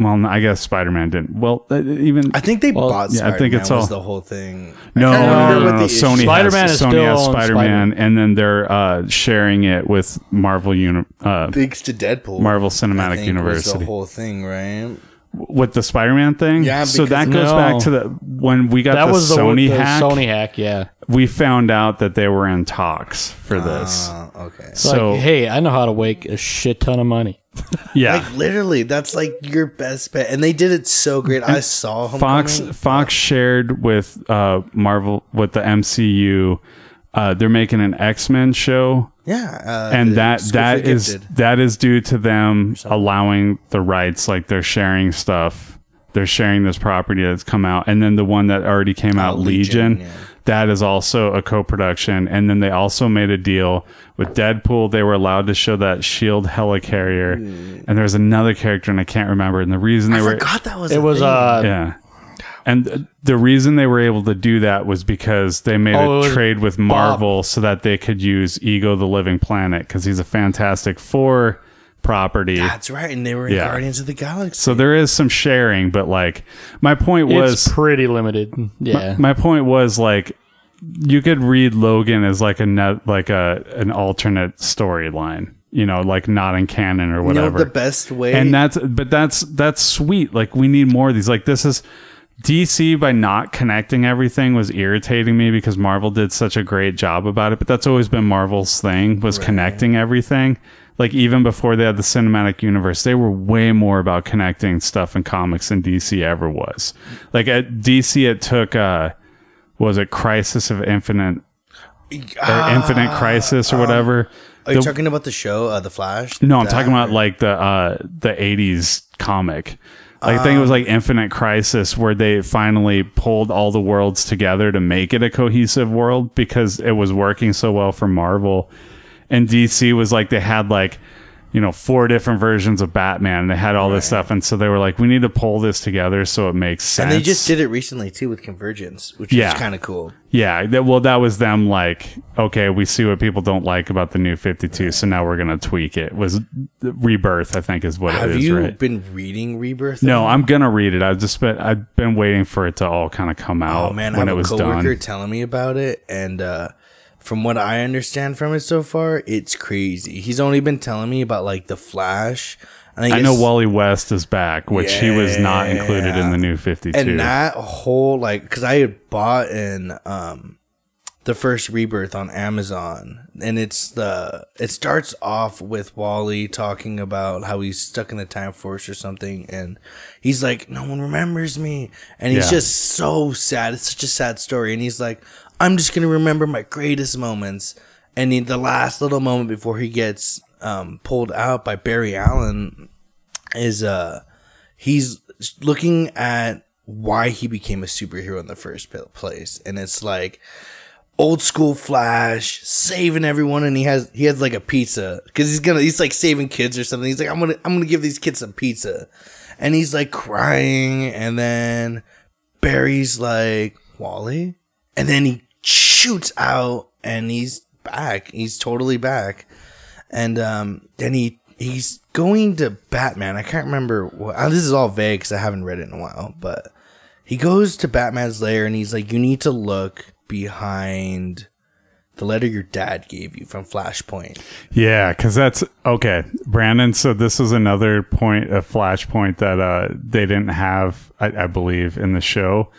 E: well, I guess Spider Man didn't. Well, uh, even
G: I think they bought
E: yeah, I think it's all-
G: the whole thing.
E: No,
G: I
E: no,
G: remember
E: no, no,
G: the
E: no. Sony
F: Spider-Man
E: has
F: is
E: Sony
F: still
E: has
F: on
E: Spider-Man, and then they're uh, sharing it with Marvel uni- uh,
G: Thanks to Deadpool.
E: Marvel
G: I
E: Cinematic
G: think,
E: University
G: Was the whole thing, right?
E: With the Spider-Man thing.
G: Yeah,
E: so that goes
F: No.
E: back to the when we got
F: That
E: the
F: was the,
E: Sony
F: the
E: hack.
F: Sony hack, yeah.
E: We found out that they were in talks for this.
G: Uh, okay.
E: So
F: like, hey, I know how to make a shit ton of money.
E: yeah,
G: Like literally, that's like your best bet, and they did it so great. I saw
E: Fox
G: Homecoming.
E: Fox shared with uh, Marvel with the MCU. Uh, they're making an X Men show
G: Yeah, uh,
E: and
G: the
E: that
G: School
E: that
G: for the
E: is
G: Gifted.
E: that is due to them allowing the rights like they're sharing stuff they're sharing this property that's come out and then the one that already came out
G: Oh, Legion,
E: legion,
G: yeah.
E: that is also a co-production and then they also made a deal with deadpool they were allowed to show that shield helicarrier and there's another character and i can't remember and the reason they
G: I
E: were
G: forgot that was.
F: It
G: a
F: was
G: thing.
F: uh
E: yeah and the reason they were able to do that was because they made
F: Oh,
E: a trade with Marvel so that they could use Ego the Living Planet because he's a Fantastic Four property.
G: That's right, and they were in
E: Yeah.
G: Guardians of the Galaxy.
E: so there is some sharing, but like my point
F: it's
E: was
F: pretty limited. Yeah.
E: my point was like you could read Logan as like a net, like a an alternate storyline. you know, like not in canon or
G: You know
E: whatever.
G: the best way.
E: and that's but that's that's sweet. Like we need more of these. Like this is DC by not connecting everything was irritating me because Marvel did such a great job about it. But that's always been Marvel's thing was connecting everything. Like even before they had the cinematic universe, they were way more about connecting stuff in comics than DC ever was. Like at DC, it took uh, was it Crisis of Infinite or Infinite Crisis or whatever.
G: Are you
E: The-
G: talking about the show, uh, The Flash?
E: no, I'm
G: That-
E: talking about like the uh the 80s comic. Like, I think it was um, like Infinite Crisis where they finally pulled all the worlds together to make it a cohesive world because it was working so well for Marvel. And DC was like they had like you know four different versions of Batman. They had all this stuff and so they were like we need to pull this together so it makes sense.
G: And they just did it recently too with Convergence, which
E: Yeah.
G: is kind of cool.
E: Yeah, that, well, that was them like, okay, we see what people don't like about the new 52, so now we're going to tweak it. Was Rebirth, I think, is what
G: Have
E: it is, Have
G: you
E: right?
G: been reading Rebirth?
E: No. I'm going to read it. I've just been, I've been waiting for it to all kind of come out
G: Oh man, I
E: when
G: have
E: it was
G: a coworker
E: done.
G: telling me about it, and uh, from what I understand from it so far, it's crazy. He's only been telling me about like the Flash. And
E: I know Wally West is back, which he was not included in the new 52.
G: and that whole like because I had bought in um the first rebirth on Amazon, and it's the it starts off with Wally talking about how he's stuck in the time force or something, and he's like, "No one remembers me," and he's
E: Yeah.
G: just so sad. It's such a sad story, and he's like, "I'm just gonna remember my greatest moments." And in the last little moment before he gets um, pulled out by Barry Allen is uh he's looking at why he became a superhero in the first place. And it's like old school flash saving everyone and he has he has like a pizza. Because he's gonna he's like saving kids or something. He's like i'm gonna i'm gonna give these kids some pizza. And he's like crying and then barry's like wally? And then he shoots out and he's back he's totally back and um, then he he's going to Batman. I can't remember what. uh, This is all vague because I haven't read it in a while. But he goes to Batman's lair and he's like, "You need to look behind the letter your dad gave you from Flashpoint."
E: Yeah, because that's okay, Brandon. So this is another point, a flashpoint that uh, they didn't have, I, I believe, in the show.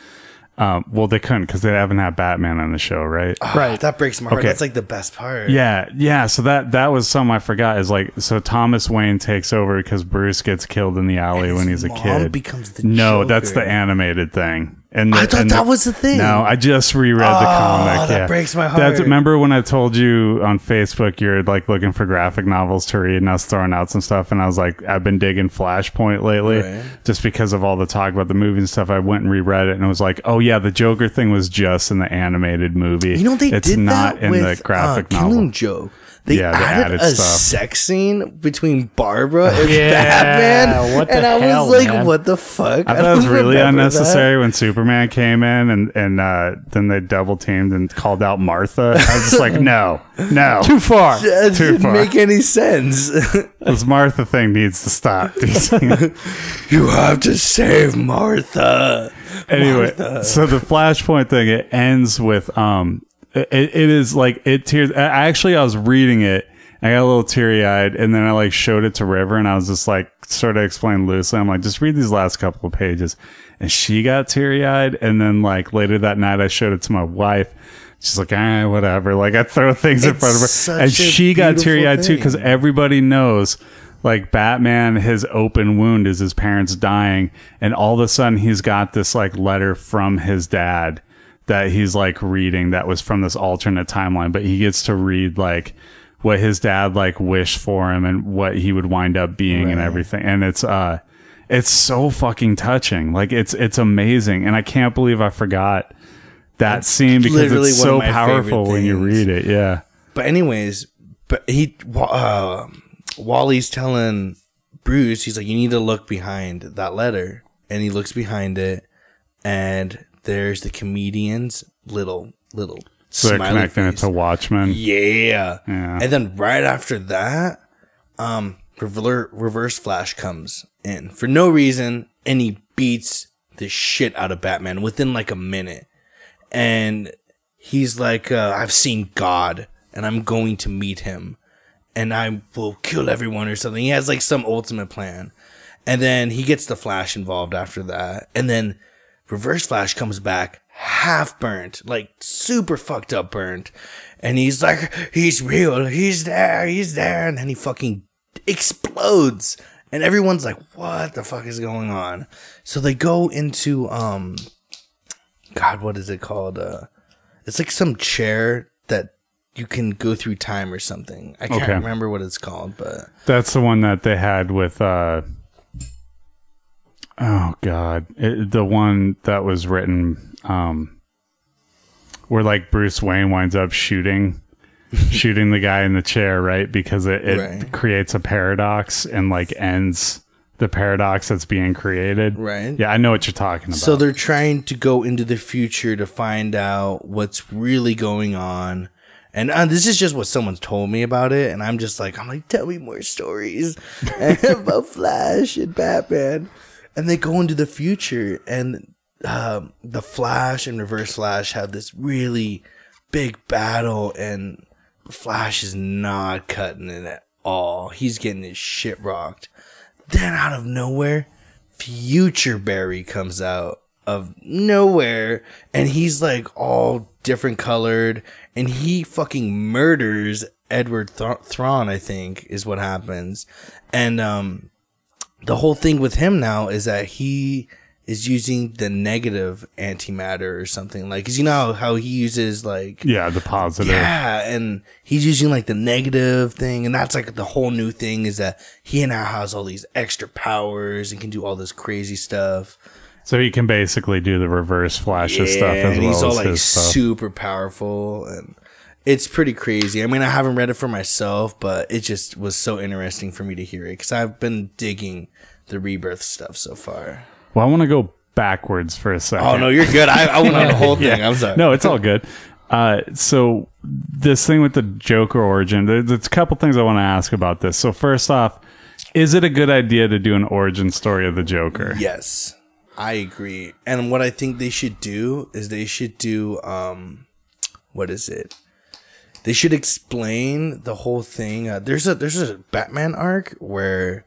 E: Um, well, they couldn't because they haven't had Batman on the show, right?
G: Right. That breaks my heart.
E: Okay.
G: That's like the best part.
E: Yeah, yeah. So that that was something I forgot. Is like so Thomas Wayne takes over because Bruce gets killed in the alley when he's a
G: mom
E: kid.
G: becomes the
E: no, that's the animated thing. And the,
G: I thought
E: and
G: that
E: the-
G: was the thing.
E: No, I just reread the comic.
G: that
E: yeah.
G: breaks my
E: That's
G: heart.
E: remember when I told you on Facebook you're like looking for graphic novels to read, and I was throwing out some stuff, and I was like, I've been digging Flashpoint lately,
G: Right.
E: just because of all the talk about the movie and stuff. I went and reread it, and it was like, oh yeah, the Joker thing was just in the animated movie.
G: You know they
E: it's
G: did
E: not
G: that
E: in
G: with
E: the graphic
G: uh,
E: novel.
G: Killing Joke. They
E: Yeah, they
G: added,
E: added
G: a
E: stuff.
G: sex scene between Barbara and
F: Yeah,
G: Batman,
F: what the
G: and I
F: hell,
G: was like,
F: man?
G: "What the fuck?"
E: I thought it was really
G: remember
E: unnecessary when Superman came in and and uh, then they double teamed and called out Martha. I was just like, no, no,
F: Too far.
G: That, that
E: Too
G: didn't
E: far.
G: make any sense.
E: this Martha thing needs to stop.
G: you have to save Martha.
E: anyway, so the Flashpoint thing it ends with um, it, it is like it tears. I- Actually, I was reading it. I got a little teary eyed, and then I like showed it to River, and I was just like, sort of explained loosely. I'm like, just read these last couple of pages, and she got teary eyed, and then like later that night, I showed it to my wife. She's like, ah, whatever. Like I throw things in front of her, and she got teary eyed too because everybody knows like Batman, his open wound is his parents dying, and all of a sudden he's got this like letter from his dad that he's like reading that was from this alternate timeline, but he gets to read like what his dad like wished for him and what he would wind up being and everything. And it's uh it's so fucking touching. Like it's it's amazing. And I can't believe I forgot that scene because it's so powerful when you read it. Yeah.
G: But anyways, but he uh, Wally's telling Bruce, he's like, you need to look behind that letter, and he looks behind it, and there's the comedian's little little.
E: So they're connecting it to Watchmen.
G: Yeah.
E: Yeah.
G: And then right after that, um, rever- reverse Flash comes in for no reason, and he beats the shit out of Batman within like a minute. And he's like, uh, I've seen God, and I'm going to meet him. and I will kill everyone or something. He has like some ultimate plan. And then he gets the Flash involved after that. And then Reverse Flash comes back half burnt, like super fucked up burnt. And he's like, he's real, he's there, he's there. And then he fucking explodes. And everyone's like, what the fuck is going on? So they go into, um, God, what is it called? Uh, it's like some chair that you can go through time or something. I can't
E: Okay.
G: remember what it's called, but
E: That's the one that they had with uh Oh god. It, the one that was written um where like Bruce Wayne winds up shooting shooting the guy in the chair, right? Because it, it
G: Right.
E: creates a paradox and like ends the paradox that's being created.
G: Right.
E: Yeah, I know what you're talking about.
G: So they're trying to go into the future to find out what's really going on. And uh, this is just what someone's told me about it. And I'm just like, I'm like, tell me more stories about Flash and Batman. And they go into the future and um, the Flash and Reverse Flash have this really big battle. And Flash is not cutting it at all. He's getting his shit rocked. Then out of nowhere, Future Barry comes out of nowhere and he's like all different colored and he fucking murders Edward Th- Thawne, I think, is what happens. And um the whole thing with him now is that he is using the negative antimatter or something like cuz you know how he uses like
E: yeah, the positive.
G: yeah, and he's using like the negative thing, and that's like the whole new thing is that he now has all these extra powers and can do all this crazy stuff.
E: So he can basically do the reverse flashes stuff as
G: and
E: well
G: he's all like
E: stuff.
G: super powerful, and it's pretty crazy. I mean, I haven't read it for myself, but it just was so interesting for me to hear it because I've been digging the rebirth stuff so far.
E: Well, I want to go backwards for a second.
G: Oh no, you're good. I, I went on the whole thing. I'm sorry.
E: No, it's all good. Uh, so this thing with the Joker origin, there- there's a couple things I want to ask about this. So first off, is it a good idea to do an origin story of the Joker?
G: Yes, I agree. And what I think they should do is they should do um, what is it? They should explain the whole thing. Uh, there's a there's a Batman arc where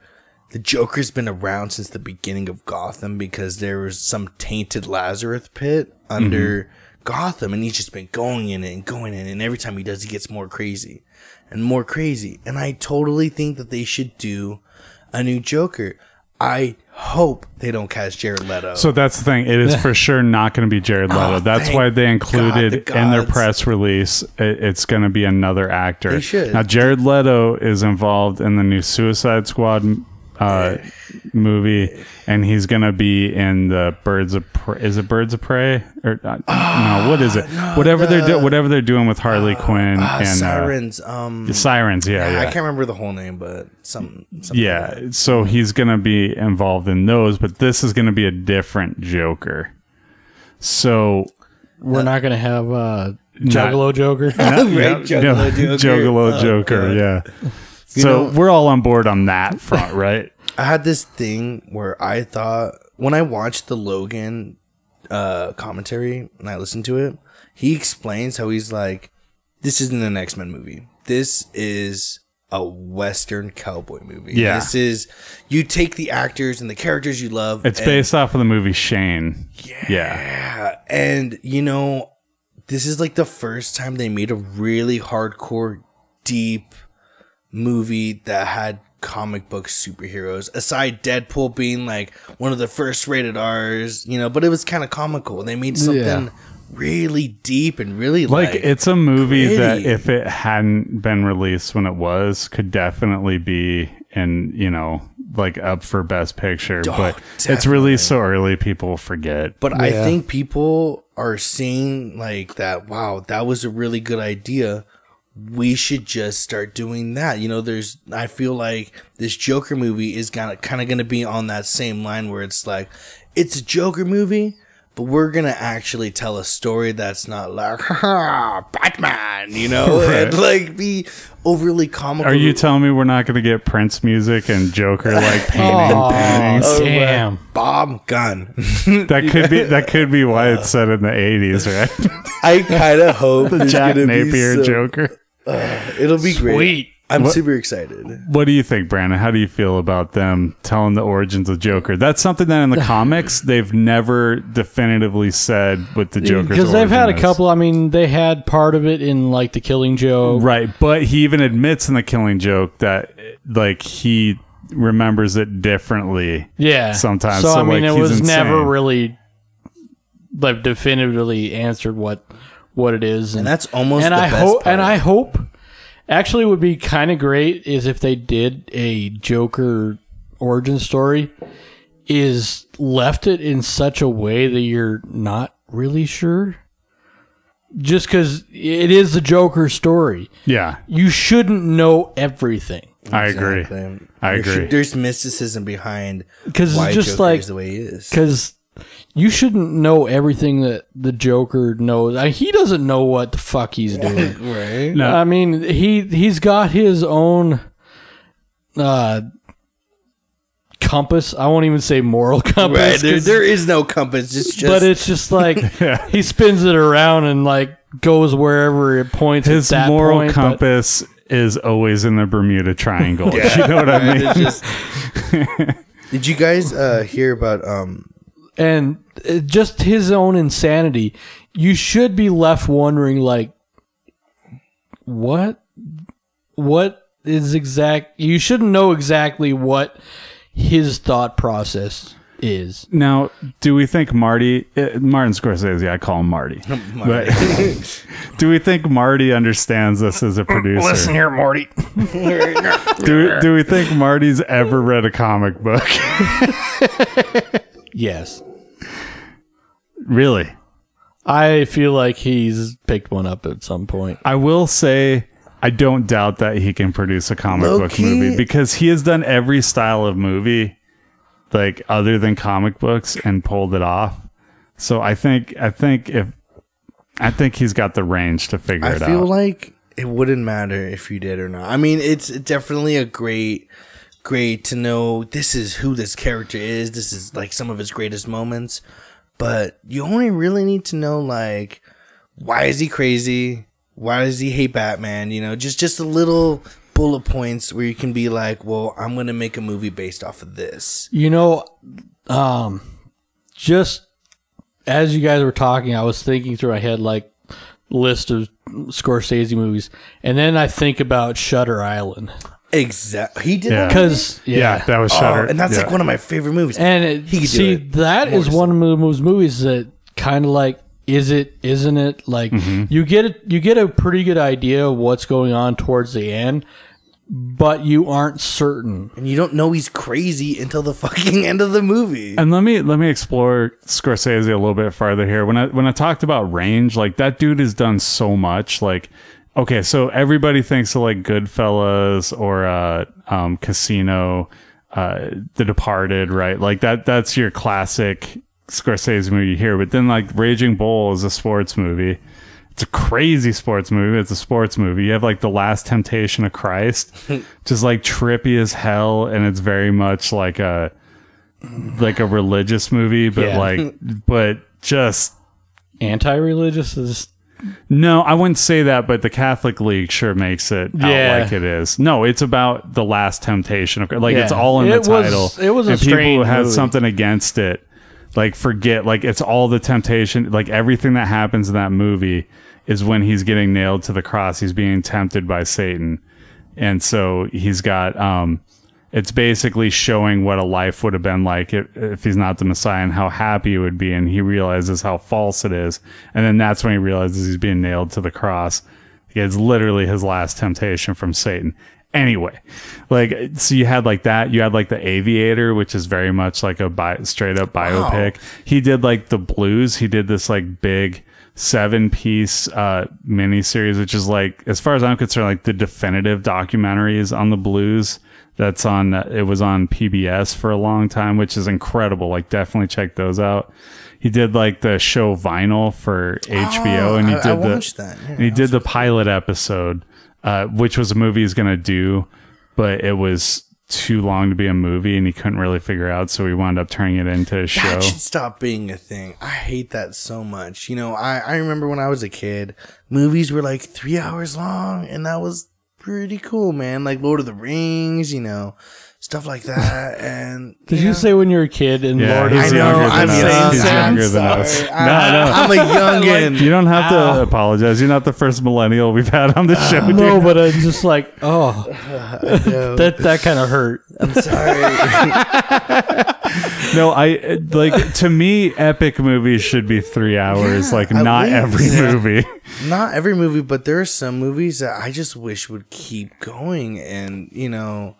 G: the Joker's been around since the beginning of Gotham because there was some tainted Lazarus pit under Gotham, and he's just been going in it and going in, it, and every time he does, he gets more crazy and more crazy. And I totally think that they should do a new Joker. I hope they don't cast Jared Leto.
E: So that's the thing. It is for sure not going to be Jared oh, Leto.
G: Oh,
E: that's why they included
G: God, the
E: in their press release. It, it's going to be another actor.
G: They should.
E: Now Jared Leto is involved in the new Suicide Squad uh, movie, and he's going to be in the Birds of Prey. Is it Birds of Prey or uh, no? What is it? whatever they're do- whatever they're doing with Harley Quinn
G: Ah,
E: and
G: Sirens. um,
E: Uh, Sirens. Yeah,
G: I
E: yeah.
G: can't remember the whole name, but some. something
E: Yeah,
G: like
E: so he's going to be involved in those, but this is going to be a different Joker. So
F: We're not gonna have uh, Juggalo Joker.
E: yeah,
G: Juggalo
E: no,
G: Joker.
E: Juggalo
G: Oh,
E: Joker,
G: God.
E: yeah. So
G: know-
E: we're all on board on that front, right?
G: I had this thing where I thought when I watched the Logan uh, commentary and I listened to it, he explains how he's like, "This isn't an X Men movie. This is." A Western cowboy movie.
E: Yeah.
G: This is you take the actors and the characters you love.
E: It's
G: and-
E: based off of the movie Shane. Yeah.
G: Yeah. And, you know, this is like the first time they made a really hardcore, deep movie that had comic book superheroes. Aside Deadpool being like one of the first rated R's, you know, but it was kind of comical. They made something
F: Yeah.
G: really deep and really
E: Like,
G: like,
E: it's a movie that if it hadn't been released when it was, could definitely be in, you know, like up for best picture.
G: Oh,
E: but it's released so early people forget.
G: But I think people are seeing like that. Wow, that was a really good idea. We should just start doing that. You know, there's. I feel like this Joker movie is gonna kind of gonna be on that same line where it's like, it's a Joker movie, but we're gonna actually tell a story that's not like ha Batman. You know,
E: Right.
G: and like be overly comical.
E: Are you telling me we're not going to get Prince music and Joker like painting
F: Oh,
E: paintings?
G: Oh,
F: damn.
G: Bob Gun?
E: That could be that could be why it's uh. set in the eighties, right?
G: I kind of hope
E: the Jack
G: gonna be
E: Napier
G: so-
E: Joker.
G: It'll be great.
F: Sweet.
G: I'm super excited.
E: What do you think, Brandon? How do you feel about them telling the origins of Joker? That's something that in the comics they've never definitively said what the Joker
F: because they've had a
E: is.
F: couple. I mean, they had part of it in like the Killing Joke.
E: Right, but he even admits in the Killing Joke that like he remembers it differently.
F: Yeah.
E: Sometimes.
F: So,
E: So,
F: I mean,
E: like,
F: it
E: he's
F: was never
E: insane.
F: really like definitively answered what what it is,
G: And that's almost
F: and
G: the
F: I
G: best
F: hope
G: part.
F: and I hope actually would be kind of great is if they did a Joker origin story is left it in such a way that you're not really sure just because it is the Joker story.
E: Yeah,
F: You shouldn't know everything
E: I agree.
G: Exactly.
E: I
G: There
E: agree.
G: should- There's mysticism behind
F: because it's just
G: Joker
F: like
G: the way he is.
F: because you shouldn't know everything that the Joker knows. I, he doesn't know what the fuck he's doing.
G: Right?
E: No.
F: I mean, he he's got his own uh, compass. I won't even say moral compass,
G: Right. There,
F: 'cause-
G: there is no compass. It's just
F: but it's just like he spins it around and like goes wherever it points.
E: His
F: at that
E: moral
F: point, but-
E: compass is always in the Bermuda Triangle. You know what I mean?
G: It's just- Did you guys uh, hear about um
F: and uh, just his own insanity. You should be left wondering, like, what, what is exact? You shouldn't know exactly what his thought process is.
E: Now, do we think Marty, uh, Martin Scorsese, I call him Marty, but do we think Marty understands this as a producer?
C: Listen here, Marty.
E: do, do we think Marty's ever read a comic book?
F: Yes,
E: really?
F: I feel like he's picked one up at some point.
E: I will say I don't doubt that he can produce a comic book
G: Low-key-
E: movie because he has done every style of movie like other than comic books and pulled it off. So I think I think if I think he's got the range to figure
G: I
E: it out.
G: I feel like it wouldn't matter if you did or not. I mean, it's definitely a great, great to know this is who this character is. This is like some of his greatest moments. But you only really need to know like why is he crazy? Why does he hate Batman? You know, just just a little bullet points where you can be like, well, I'm gonna make a movie based off of this.
F: You know, um, just as you guys were talking, I was thinking through my head like list of Scorsese movies, and then I think about Shutter Island
G: Exactly. He did
E: Yeah.
G: that.
F: because
E: yeah. that was
G: Oh,
E: Shutter.
G: and that's
E: yeah.
G: like one of my favorite movies.
F: and it,
G: He could do
F: see
G: it.
F: that is
G: Morrison.
F: one of those movies that kind of like is it isn't it like
E: Mm-hmm.
F: you get it you get a pretty good idea of what's going on towards the end but you aren't certain
G: and you don't know he's crazy until the fucking end of the movie.
E: And let me let me explore Scorsese a little bit farther here. When I when I talked about range, like that dude has done so much. Like, okay, so everybody thinks of like Goodfellas or uh, um, Casino, uh, The Departed, right? Like that that's your classic Scorsese movie here. But then like Raging Bull is a sports movie. It's a crazy sports movie. It's a sports movie. You have like the Last Temptation of Christ, just like trippy as hell, and it's very much like a like a religious movie, but
F: Yeah.
E: like, but just
F: anti-religious is
E: no, I wouldn't say that. But the Catholic League sure makes it
F: Yeah.
E: out like it is. No, it's about the Last Temptation of like it's all in
F: It
E: the
F: was-
E: title.
F: it was a
E: and people who have
F: movie.
E: something against it, like forget like it's all the temptation. Like everything that happens in that movie is when he's getting nailed to the cross. He's being tempted by Satan, and so he's got um it's basically showing what a life would have been like if, if he's not the Messiah and how happy it would be. And he realizes how false it is. And then that's when he realizes he's being nailed to the cross. It's literally his last temptation from Satan. Anyway, like, so you had like that. You had like the Aviator, which is very much like a bi- straight up biopic. He did like the blues. He did this like big seven piece uh miniseries, which is like, as far as I'm concerned, like the definitive documentaries on the blues that's on it was on PBS for a long time which is incredible. Like definitely check those out. He did like the show vinyl for HBO and he
G: Oh, I-
E: did
G: I
E: the
G: that, yeah,
E: and he did the pilot episode uh, which was a movie he's gonna do but it was too long to be a movie and he couldn't really figure out so he wound up turning it into a show.
G: That should stop being a thing. I hate that so much. You know, I, I remember when I was a kid, movies were like three hours long, and that was pretty cool, man. Like Lord of the Rings, you know, stuff like that. And
F: Did
G: you
F: you
G: know,
F: say when you were a kid in
E: Yeah,
F: Lord
E: he's
G: I know,
E: younger than
G: I'm
E: us.
G: young.
E: He's
G: I'm
E: younger than us.
G: sorry.
E: No,
G: I-
E: no.
G: I'm a youngin.
E: You don't have to apologize. You're not the first millennial we've had on the show. dude.
F: No, but I'm just like, oh,
G: No,
F: that that kind of hurt.
G: I'm sorry.
E: No, I like to me, epic movies should be three hours.
G: Yeah,
E: like
G: at
E: not
G: least.
E: every
G: Yeah.
E: movie.
G: Not every movie, but there are some movies that I just wish would keep going. And, you know,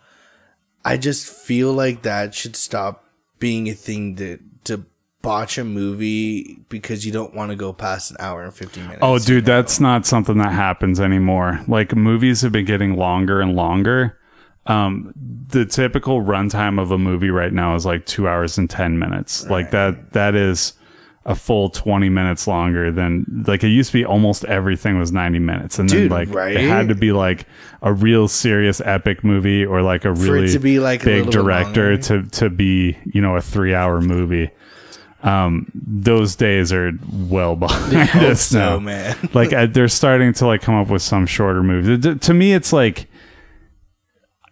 G: I just feel like that should stop being a thing to, to botch a movie because you don't want to go past an hour and 50 minutes.
E: Oh, dude, that's not something that happens anymore. Like movies have been getting longer and longer. Um, the typical runtime of a movie right now is like two hours and ten minutes. Like that. That is a full twenty minutes longer than like it used to be. Almost everything was ninety minutes, and
G: Dude,
E: then like
G: right?
E: it had to be like a real serious epic movie or like a really
G: to be, like,
E: big director to to be you know a three hour movie. Um, those days are well behind us
G: so,
E: now,
G: man.
E: like uh, they're starting to like come up with some shorter movies. To me, it's like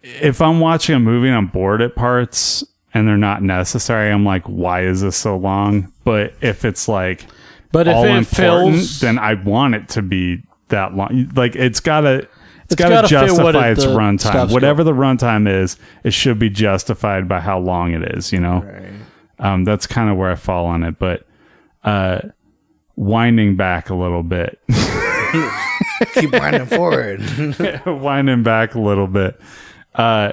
E: if I'm watching a movie and I'm bored at parts and they're not necessary, I'm like, why is this so long? But if it's like
F: But if
E: all
F: it
E: important,
F: fills,
E: then I want it to be that long. Like it's gotta. It's
F: It's
E: got
F: gotta
E: to
F: fit what
E: justify
F: it-
E: its runtime.
F: stuff's
E: Whatever the runtime is, it should be justified by how long it is. You know, um, that's kind of where I fall on it. But uh, winding back a little bit,
G: Keep winding forward.
E: winding back a little bit. Uh,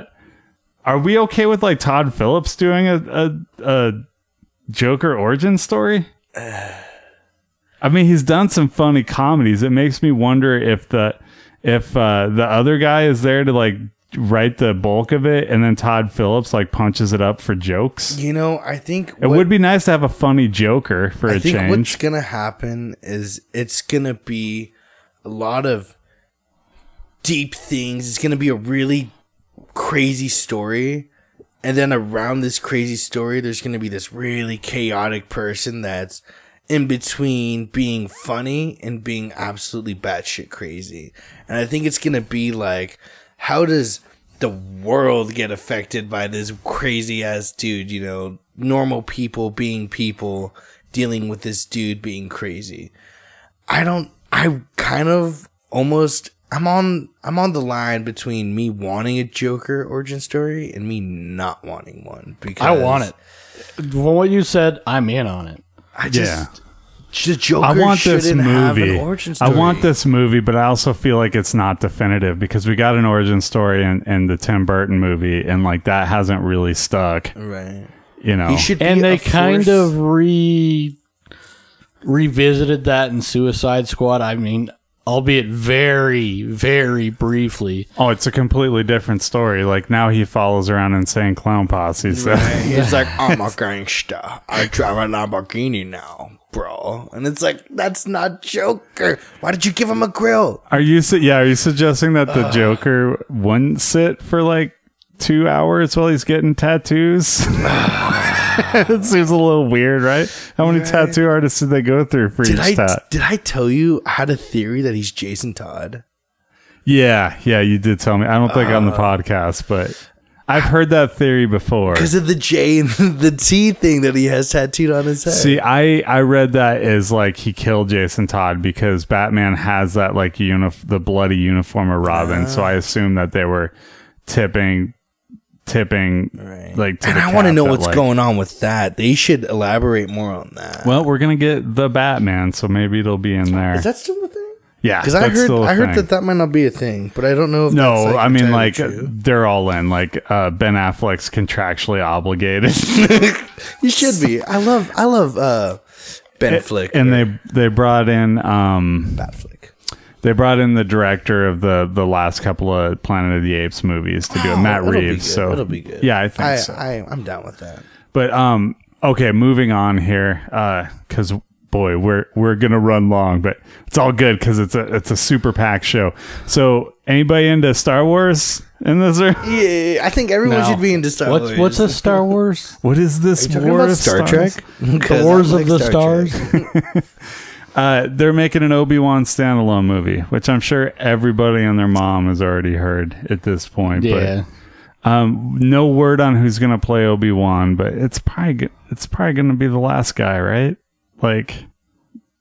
E: are we okay with like Todd Phillips doing a a, a Joker origin story? I mean, he's done some funny comedies. It makes me wonder if the if uh, the other guy is there to like write the bulk of it, and then Todd Phillips like punches it up for jokes.
G: you know, I think
E: It would be nice to have a funny Joker for
G: I
E: a
G: think what's gonna happen is it's gonna be a lot of deep things. It's gonna be a really crazy story, and then around this crazy story, there's gonna be this really chaotic person that's in between being funny and being absolutely batshit crazy. And I think it's gonna be like, how does the world get affected by this crazy ass dude? You know, normal people being people dealing with this dude being crazy. I don't. I kind of almost. I'm on. I'm on the line between me wanting a Joker origin story and me not wanting one because
F: I want it. From what you said, I'm in on it.
G: I just.
E: Yeah.
G: The Joker
E: I want this
G: shouldn't have an
E: movie.
G: origin
E: I want this movie, but I also feel like it's not definitive because we got an origin story in, in the Tim Burton movie, and like that hasn't really stuck.
G: Right.
E: You know,
G: He should be
F: And they kind
G: force-
F: of re revisited that in Suicide Squad. I mean, albeit very, very briefly.
E: Oh, it's a completely different story. Like now he follows around insane clown posse. So
G: He's like, I'm a gangster. I drive a Lamborghini now, bro. And it's like, that's not Joker. Why did you give him a grill?
E: are you? Su- yeah, are you suggesting that the Joker wouldn't sit for like two hours while he's getting tattoos? it seems a little weird, right? How many tattoo artists did they go through for
G: Did
E: each
G: I
E: tat?
G: did I tell you I had a theory that he's Jason Todd?
E: Yeah, yeah, you did tell me. I don't think on
G: Uh,
E: the podcast, but I've heard that theory before.
G: Because of the J and the T thing that he has tattooed on his head.
E: See, I I read that as like he killed Jason Todd because Batman has that like unif- the bloody uniform of Robin, so
G: Ah.
E: I assume that they were tipping tipping like to
G: and I want to know
E: that,
G: what's
E: like-
G: going on with that. They should elaborate more on that.
E: Well, we're gonna get the Batman, so maybe it'll be in there.
G: Is that still a thing?
E: yeah,
G: Because I heard I heard
E: thing.
G: that that might not be a thing, but I don't know if
E: No,
G: that's, like,
E: I mean like
G: true.
E: they're all in. Like uh, Ben Affleck's contractually obligated.
G: you should be. I love I love uh, Ben Flick
E: and
G: or
E: they they brought in um
G: Bat Flick.
E: They brought in the director of the the last couple of Planet of the Apes movies to do it, Matt
G: Oh, it'll be
E: Reeves.
G: good.
E: So
G: it'll be good.
E: Yeah, I think
G: I,
E: so.
G: I I'm down with that.
E: but um, okay, moving on here, because boy, we're we're gonna run long, but it's all good because it's a it's a super packed show. So anybody into Star Wars in this? Or
G: Yeah, I think everyone
F: No.
G: should be into Star
F: What's
G: Wars.
F: what's a Star Wars?
E: what is this war of
G: Star
E: Stars?
G: Trek?
F: the Wars of the Stars.
E: Uh, they're making an Obi Wan standalone movie, which I'm sure everybody and their mom has already heard at this point.
F: Yeah.
E: But um, no word on who's gonna play Obi Wan, but it's probably g- it's probably gonna be the last guy, right? Like,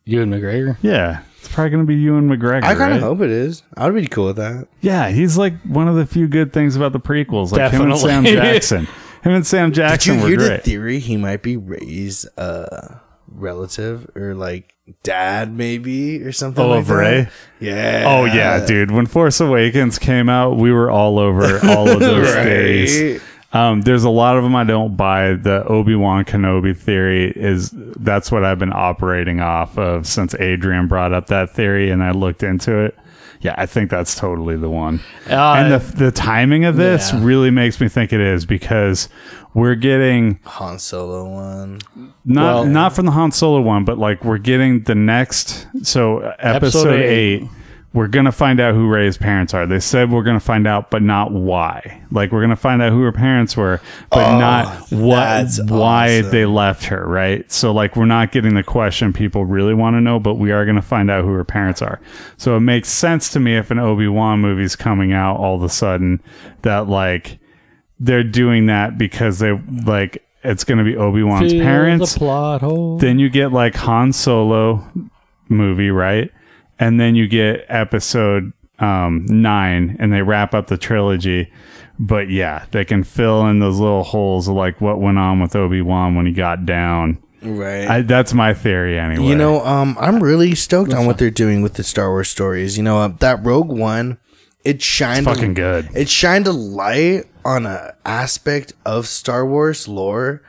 F: Ewan McGregor.
E: yeah, it's probably gonna be Ewan McGregor.
G: I kind
E: right?
G: of hope it is. I would be cool with that.
E: Yeah, he's like one of the few good things about the prequels. Like him and Sam Jackson. Him and Sam Jackson
G: Did
E: Jackson
G: you
E: were
G: hear the theory he might be Rey's uh, relative or like dad, maybe or something?
E: Oh,
G: like
E: of Rey?
G: that? Yeah.
E: Oh yeah, dude. When Force Awakens came out, we were all over all of those theories.
G: Right.
E: Um, there's a lot of them I don't buy. The Obi Wan Kenobi theory is that's what I've been operating off of since Adrian brought up that theory, and I looked into it. Yeah, I think that's totally the one.
F: Uh,
E: and the the timing of this
F: yeah.
E: really makes me think it is because we're getting
G: Han Solo one.
E: not
F: Well-
E: not from the Han Solo one, but like we're getting the next. So episode,
F: Episode
E: eight,
F: eight.
E: we're gonna find out who Rey's parents are. They said we're gonna find out, but not why. Like we're gonna find out who her parents were, but oh, not what why
G: awesome.
E: they left her. Right. So like we're not getting the question people really want to know, but we are gonna find out who her parents are. So it makes sense to me if an Obi Wan movie's coming out all of a sudden that like they're doing that because they like it's gonna be Obi Wan's parents
F: The plot hole.
E: then you get like Han Solo movie, right? And then you get episode um, nine, and they wrap up the trilogy. But yeah, they can fill in those little holes of like what went on with Obi Wan when he got down.
G: Right.
E: I, that's my theory, anyway.
G: You know, um, I'm really stoked on what they're doing with the Star Wars stories. You know, uh, that Rogue One, it shined
E: It's fucking good.
G: It shined a light on a aspect of Star Wars lore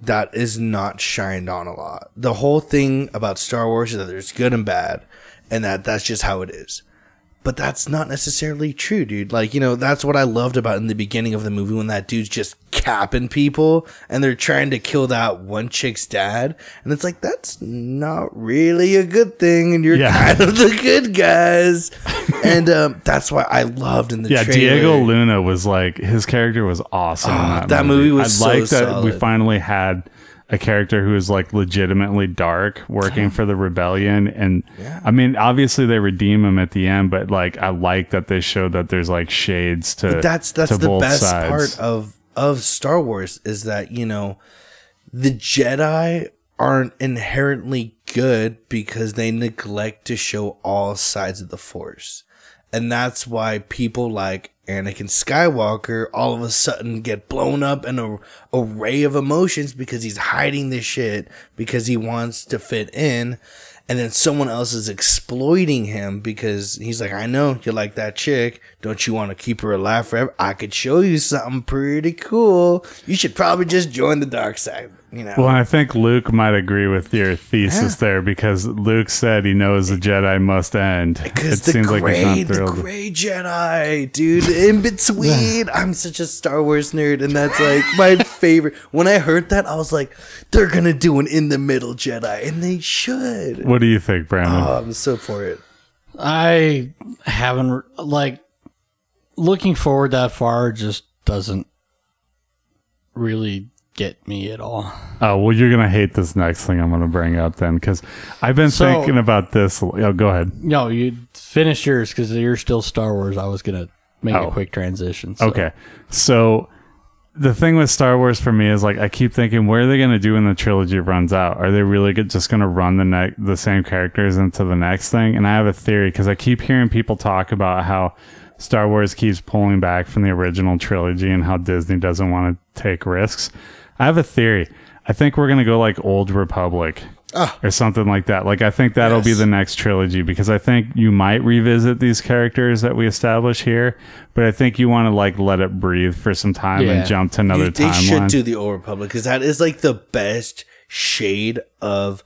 G: that is not shined on a lot. The whole thing about Star Wars is that there's good and bad, and that that's just how it is. But that's not necessarily true, dude. Like, you know, that's what I loved about in the beginning of the movie when that dude's just capping people and they're trying to kill that one chick's dad. And it's like, that's not really a good thing. And you're
E: Yeah.
G: kind of the good guys. and um, that's why I loved in the
E: yeah,
G: trailer.
E: Diego Luna was like his character was awesome.
G: Ah,
E: that,
G: that movie was
E: I
G: so
E: like that we finally had a character who is like legitimately dark working for the rebellion and i mean obviously they redeem him at the end but like i like that they showed that there's like shades to
G: that's that's
E: to
G: the best
E: sides.
G: part of of Star Wars is that you know the Jedi aren't inherently good because they neglect to show all sides of the Force, and that's why people like Anakin Skywalker all of a sudden get blown up in a array of emotions because he's hiding this shit because he wants to fit in. And then someone else is exploiting him because he's like, I know you like that chick. Don't you want to keep her alive forever? I could show you something pretty cool. You should probably just join the dark side. You know?
E: well i think luke might agree with your thesis
G: Yeah.
E: there because luke said he knows the jedi must end
G: Because the gray, the gray Jedi, dude, in between. I'm such a Star Wars nerd, and that's like my favorite. When I heard that, I was like, they're gonna do an in the middle Jedi, and they should.
E: what do you think brandon
G: Oh, I'm so for it.
F: I haven't like looking forward that far just doesn't really get me at all.
E: oh well you're gonna hate this next thing i'm gonna bring up then because i've been
F: So-
E: thinking about this oh go ahead
F: No, you finish yours because you're still Star Wars. I was gonna make
E: Oh.
F: a quick transition. so-
E: Okay. So the thing with Star Wars for me is like I keep thinking, where are they going to do when the trilogy runs out? Are they really just going to run the ne- the same characters into the next thing? And I have a theory because I keep hearing people talk about how Star Wars keeps pulling back from the original trilogy and how Disney doesn't want to take risks. I have a theory. I think we're going to go like Old Republic. Ah. Or something like that. Like I think that'll be the next trilogy because I think you might revisit these characters that we establish here, but I think you want to like let it breathe for some time
F: Yeah.
E: and jump to another
G: You- they should do the Old Republic because that is like the best shade of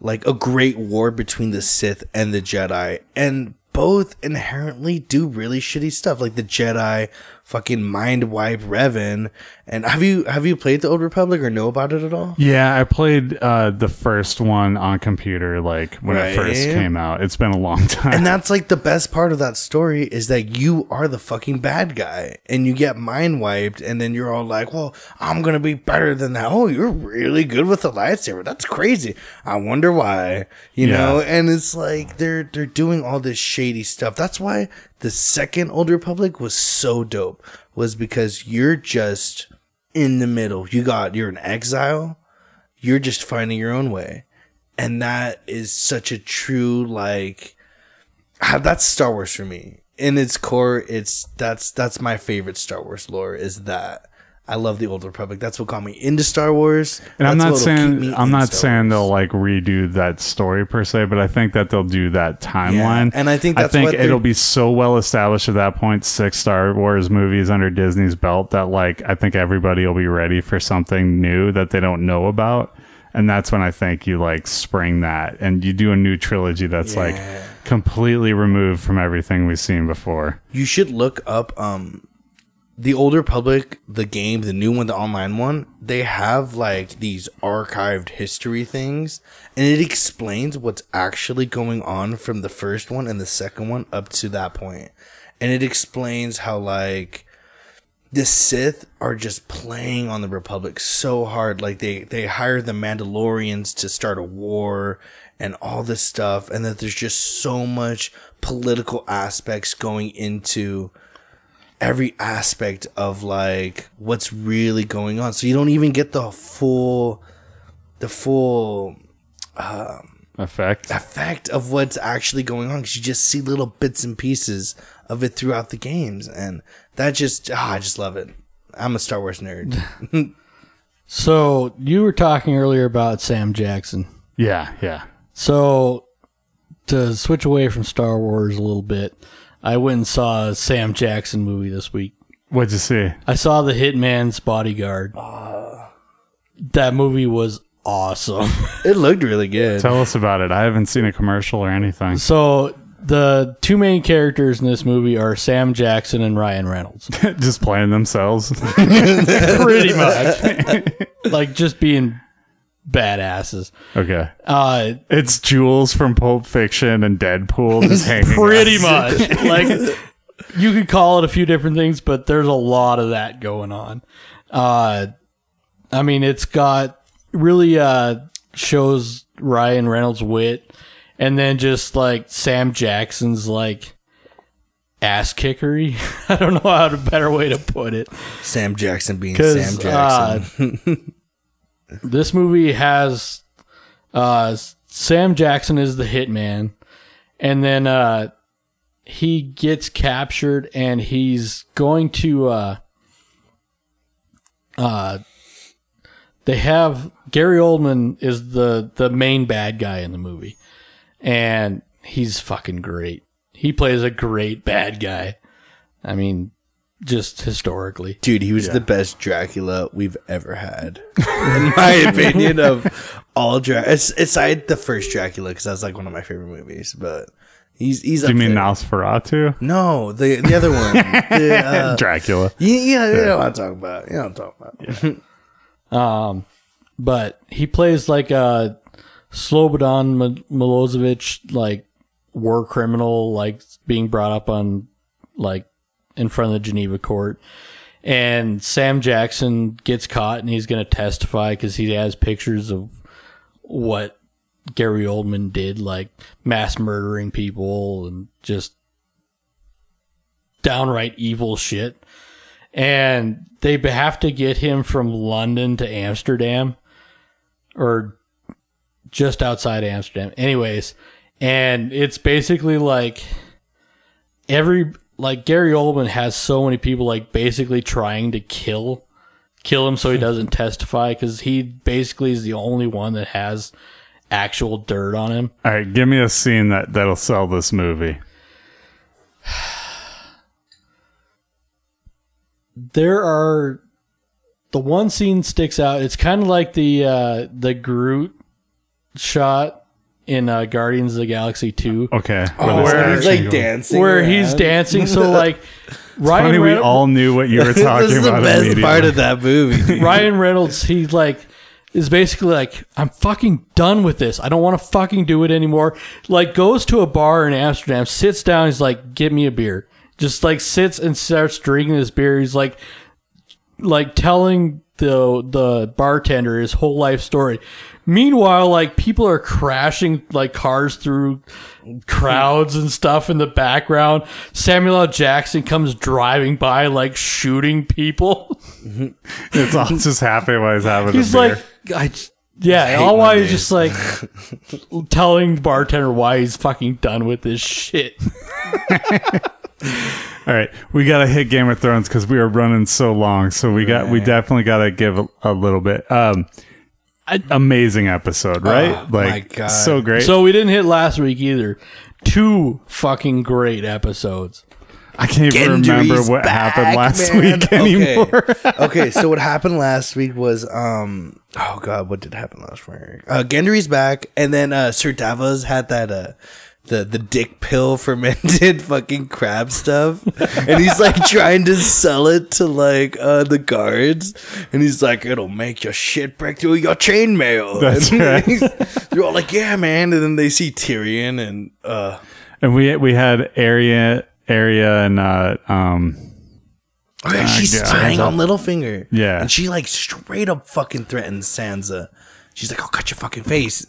G: like a great war between the Sith and the Jedi, and both inherently do really shitty stuff. Like the Jedi fucking mind wipe Revan. And have you have you played the Old Republic or know about it at all?
E: Yeah, I played uh, the first one on computer, like when it first came out. It's been a long time.
G: And that's like the best part of that story is that you are the fucking bad guy and you get mind wiped and then you're all like, well, I'm going to be better than that. Oh, you're really good with the lightsaber. That's crazy. I wonder why, you
E: Yeah.
G: know? And it's like they're, they're doing all this shady stuff. That's why the second Old Republic was so dope was because you're just in the middle. You got, you're an exile. You're just finding your own way. And that is such a true, like, that's Star Wars for me. In its core, it's that's that's my favorite Star Wars lore. Is that I love the Old Republic. That's what got me into Star Wars.
E: and I'm not saying I'm not
G: Star
E: saying
G: Wars.
E: they'll like redo that story per se, but I think that they'll do that timeline.
G: and I think
E: I think it'll be so well established at that point, six Star Wars movies under Disney's belt that like I think everybody will be ready for something new that they don't know about. And that's when I think you like spring that and you do a new trilogy that's like completely removed from everything we've seen before.
G: You should look up um the older Republic, the game, the new one, the online one. They have like these archived history things, and it explains what's actually going on from the first one and the second one up to that point, and it explains how like the Sith are just playing on the Republic so hard. Like they they hired the Mandalorians to start a war and all this stuff, and that there's just so much political aspects going into every aspect of like what's really going on. So you don't even get the full the full
E: Effect.
G: effect of what's actually going on because you just see little bits and pieces of it throughout the games, and that just ah, I just love it. I'm a Star Wars nerd.
F: So you were talking earlier about Sam Jackson.
E: Yeah, yeah.
F: So to switch away from Star Wars a little bit, I went and saw a Sam Jackson movie this week.
E: What'd you see?
F: I saw The Hitman's Bodyguard. Uh, that movie was awesome.
G: it looked really good.
E: Tell us about it. I haven't seen a commercial or anything.
F: so the two main characters in this movie are Sam Jackson and Ryan Reynolds.
E: Just playing themselves.
F: Pretty much. like just being badasses.
E: okay.
F: Uh
E: It's Jules from Pulp Fiction and Deadpool just hanging
F: pretty
E: out.
F: much. like you could call it a few different things, but there's a lot of that going on. Uh, I mean, it's got really uh, shows Ryan Reynolds' wit, and then just like Sam Jackson's like ass kickery. I don't know how to better way to put it.
G: Sam Jackson being Sam Jackson.
F: this movie has uh, Sam Jackson is the hitman, and then uh, he gets captured, and he's going to. Uh, uh, they have Gary Oldman is the the main bad guy in the movie, and he's fucking great. He plays a great bad guy. I mean, just historically.
G: Dude, he was the best Dracula we've ever had, in my opinion. Of all Dracula, aside the first Dracula, because that's like one of my favorite movies. But he's he's.
E: Do you
G: up
E: mean
G: there.
E: Nosferatu?
G: No, the the other one. the, uh,
E: Dracula.
G: yeah, yeah, you know what I'm talking about. You know what I'm talking about.
F: Um, but he plays like a Slobodan Mi- Milosevic, like war criminal, like being brought up on like in front of the Geneva court. And Sam Jackson gets caught and he's going to testify because he has pictures of what Gary Oldman did, like mass murdering people and just downright evil shit and they have to get him from London to Amsterdam or just outside Amsterdam. Anyways, and it's basically like every like Gary Oldman has so many people like basically trying to kill kill him so he doesn't testify cuz he basically is the only one that has actual dirt on him.
E: All right, give me a scene that that'll sell this movie.
F: there are the one scene sticks out. It's kind of like the uh, the Groot shot in uh, Guardians of the Galaxy Two,
E: Okay.
G: Oh,
E: Where
G: where he's like dancing,
F: where
G: around.
F: he's dancing. So like Ryan
E: Funny, we
F: Reynolds-
E: all knew what you were talking
G: this is the
E: about.
G: best
E: immediately.
G: part of that movie. dude.
F: Ryan Reynolds, he like is basically like, I'm fucking done with this. I don't want to fucking do it anymore. Like goes to a bar in Amsterdam, sits down, he's like, Get me a beer. Just like sits and starts drinking this beer. He's like like telling the the bartender his whole life story. Meanwhile, like people are crashing like cars through crowds and stuff in the background. Samuel L. Jackson comes driving by like shooting people.
E: It's all just happening while he's having
F: He's like, I, yeah, all while he's just like telling the bartender why he's fucking done with this shit.
E: All right, we gotta hit Game of Thrones because we are running so long. So we got we definitely gotta give a, a little bit. Um, a- amazing episode, right?
G: Oh, my
E: like
G: God.
E: so great.
F: So we didn't hit last week either. Two fucking great episodes.
E: I can't even
G: Gendry's
E: remember what
G: back,
E: happened last
G: man.
E: week anymore.
G: Okay. okay, so what happened last week was um oh god, what did happen last week? Uh Gendry's back and then uh Sir Davos had that uh the the dick pill fermented fucking crab stuff and he's like trying to sell it to like uh the guards and he's like it'll make your shit break through your chainmail
E: That's
G: and
E: right.
G: they're all like yeah man and then they see Tyrion and uh
E: and we we had Arya Arya and uh um
G: Oh, yeah, she's
E: yeah.
G: spying on Littlefinger.
E: Yeah.
G: And she like straight up fucking threatens Sansa. She's like, I'll cut your fucking face.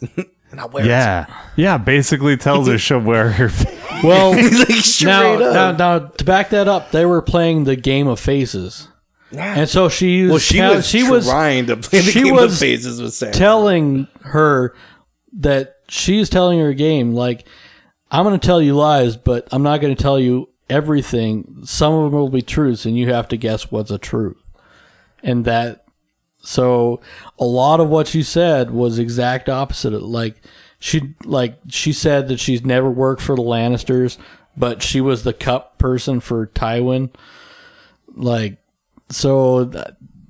G: And I'll wear
E: yeah yeah basically tells her she'll wear her.
F: Well,
G: like
F: now, now, now, to back that up, they were playing the game of faces, and so she was
G: well, she
F: tell-
G: was
F: she was
G: trying to play the
F: she
G: game
F: was
G: of faces with Sansa.
F: telling her that she's telling her game like I'm going to tell you lies, but I'm not going to tell you everything. Some of them will be truths, and you have to guess what's a truth. And that, so a lot of what she said was exact opposite. Like she, like she said that she's never worked for the Lannisters, but she was the cup person for Tywin. Like, so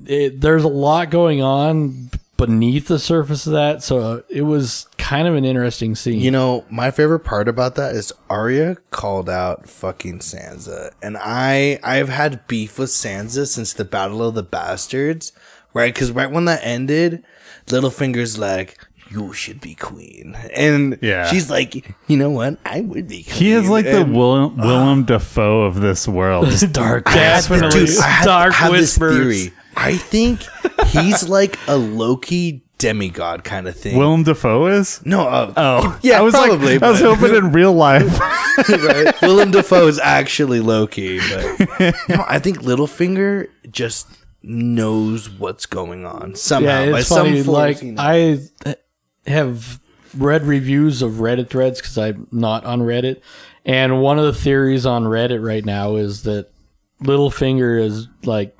F: it, there's a lot going on beneath the surface of that. So it was kind of an interesting scene.
G: You know, my favorite part about that is Arya called out fucking Sansa. And I I've had beef with Sansa since the Battle of the Bastards, right? Cuz right when that ended, Littlefinger's like you should be queen. And
E: Yeah.
G: she's like, you know what? I would be queen.
E: He is like the
G: And-
E: Willem, Willem Dafoe of this world. Just dark.
G: I had-
F: Definitely.
G: I had,
F: Dark
G: I had this
F: whispers.
G: theory. I think he's like a Loki demigod kind of thing.
E: Willem Dafoe is.
G: no, uh,
E: Oh,
G: yeah,
E: I was
G: probably.
E: Like, I was hoping in real life.
G: right? Willem Dafoe is actually Loki, but no, I think Littlefinger just knows what's going on somehow.
F: yeah,
G: by
F: it's funny.
G: some
F: like
G: you know.
F: I have read reviews of Reddit threads because I'm not on Reddit, and one of the theories on Reddit right now is that Littlefinger is like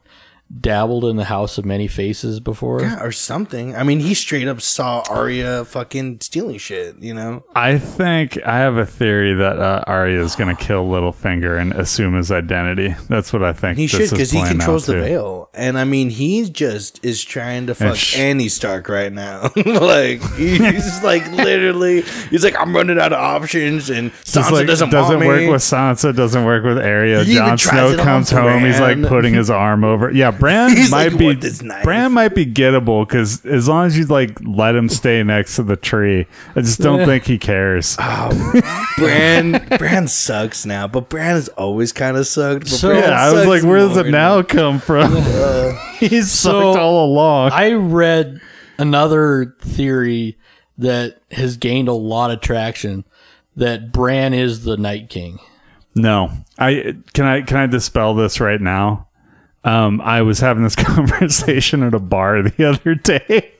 F: dabbled in the House of Many Faces before.
G: yeah, or something. I mean, he straight up saw Arya fucking stealing shit. You know,
E: I think I have a theory that uh, Arya is going to kill Littlefinger and assume his identity. That's what I think.
G: he should because he controls the veil, and I mean, he just is trying to fuck
E: sh-
G: Annie Stark right now. like he's like literally, he's like, I'm running out of options, and Sansa
E: like,
G: doesn't,
E: doesn't
G: want
E: work
G: me.
E: with Sansa, doesn't work with Arya.
G: He
E: Jon Snow comes home. He's like putting his arm over. Yeah, Bran
G: He's
E: might
G: like,
E: be
G: "What, this knife?"
E: Bran might be gettable because as long as you like let him stay next to the tree, I just don't
F: Yeah.
E: think he cares.
G: Oh, Bran Bran sucks now, but Bran has always kind of sucked. But
F: So-
G: Bran
E: yeah, I was like, where does it
G: more
E: now come from? He's
F: So-
E: sucked all along.
F: I read another theory that has gained a lot of traction that Bran is the Night King.
E: No, I can I can I dispel this right now. Um, I was having this conversation at a bar the other day.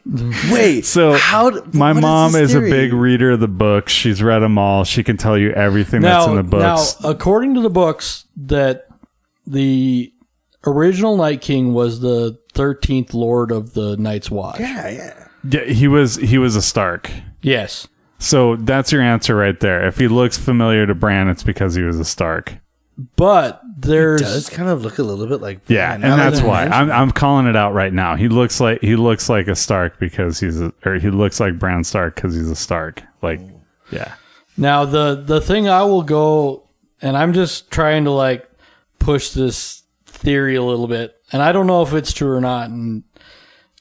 G: Wait,
E: So
G: how? d-
E: my mom
G: this
E: is a big reader of the books. She's read them all. She can tell you everything that's in the books.
F: Now, according to the books, that the original Night King was the thirteenth Lord of the Night's Watch.
G: Yeah, yeah.
E: Yeah, he was he was a Stark.
F: Yes.
E: So that's your answer right there. If he looks familiar to Bran, it's because he was a Stark.
F: But there's
G: Does kind of look a little bit like
E: Yeah,
G: Bran,
E: and that's why I'm I'm calling it out right now. He looks like he looks like a Stark because he's a or he looks like Bran Stark because he's a Stark. Like, yeah,
F: now the the thing I will go and I'm just trying to like push this theory a little bit, and I don't know if it's true or not. And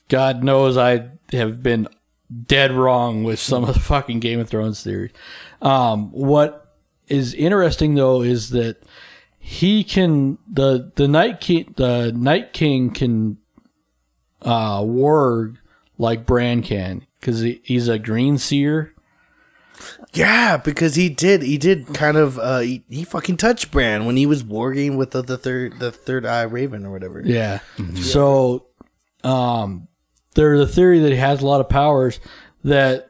F: God knows I have been dead wrong with some of the fucking Game of Thrones theories. Um, what is interesting though is that he can the the night king the night king can uh warg like Bran can because he, he's a green seer.
G: Yeah, because he did. He did kind of. Uh, he, he fucking touched Bran when he was warging with the, the third the third eye raven or whatever.
F: Yeah. So, um, there's a theory that he has a lot of powers that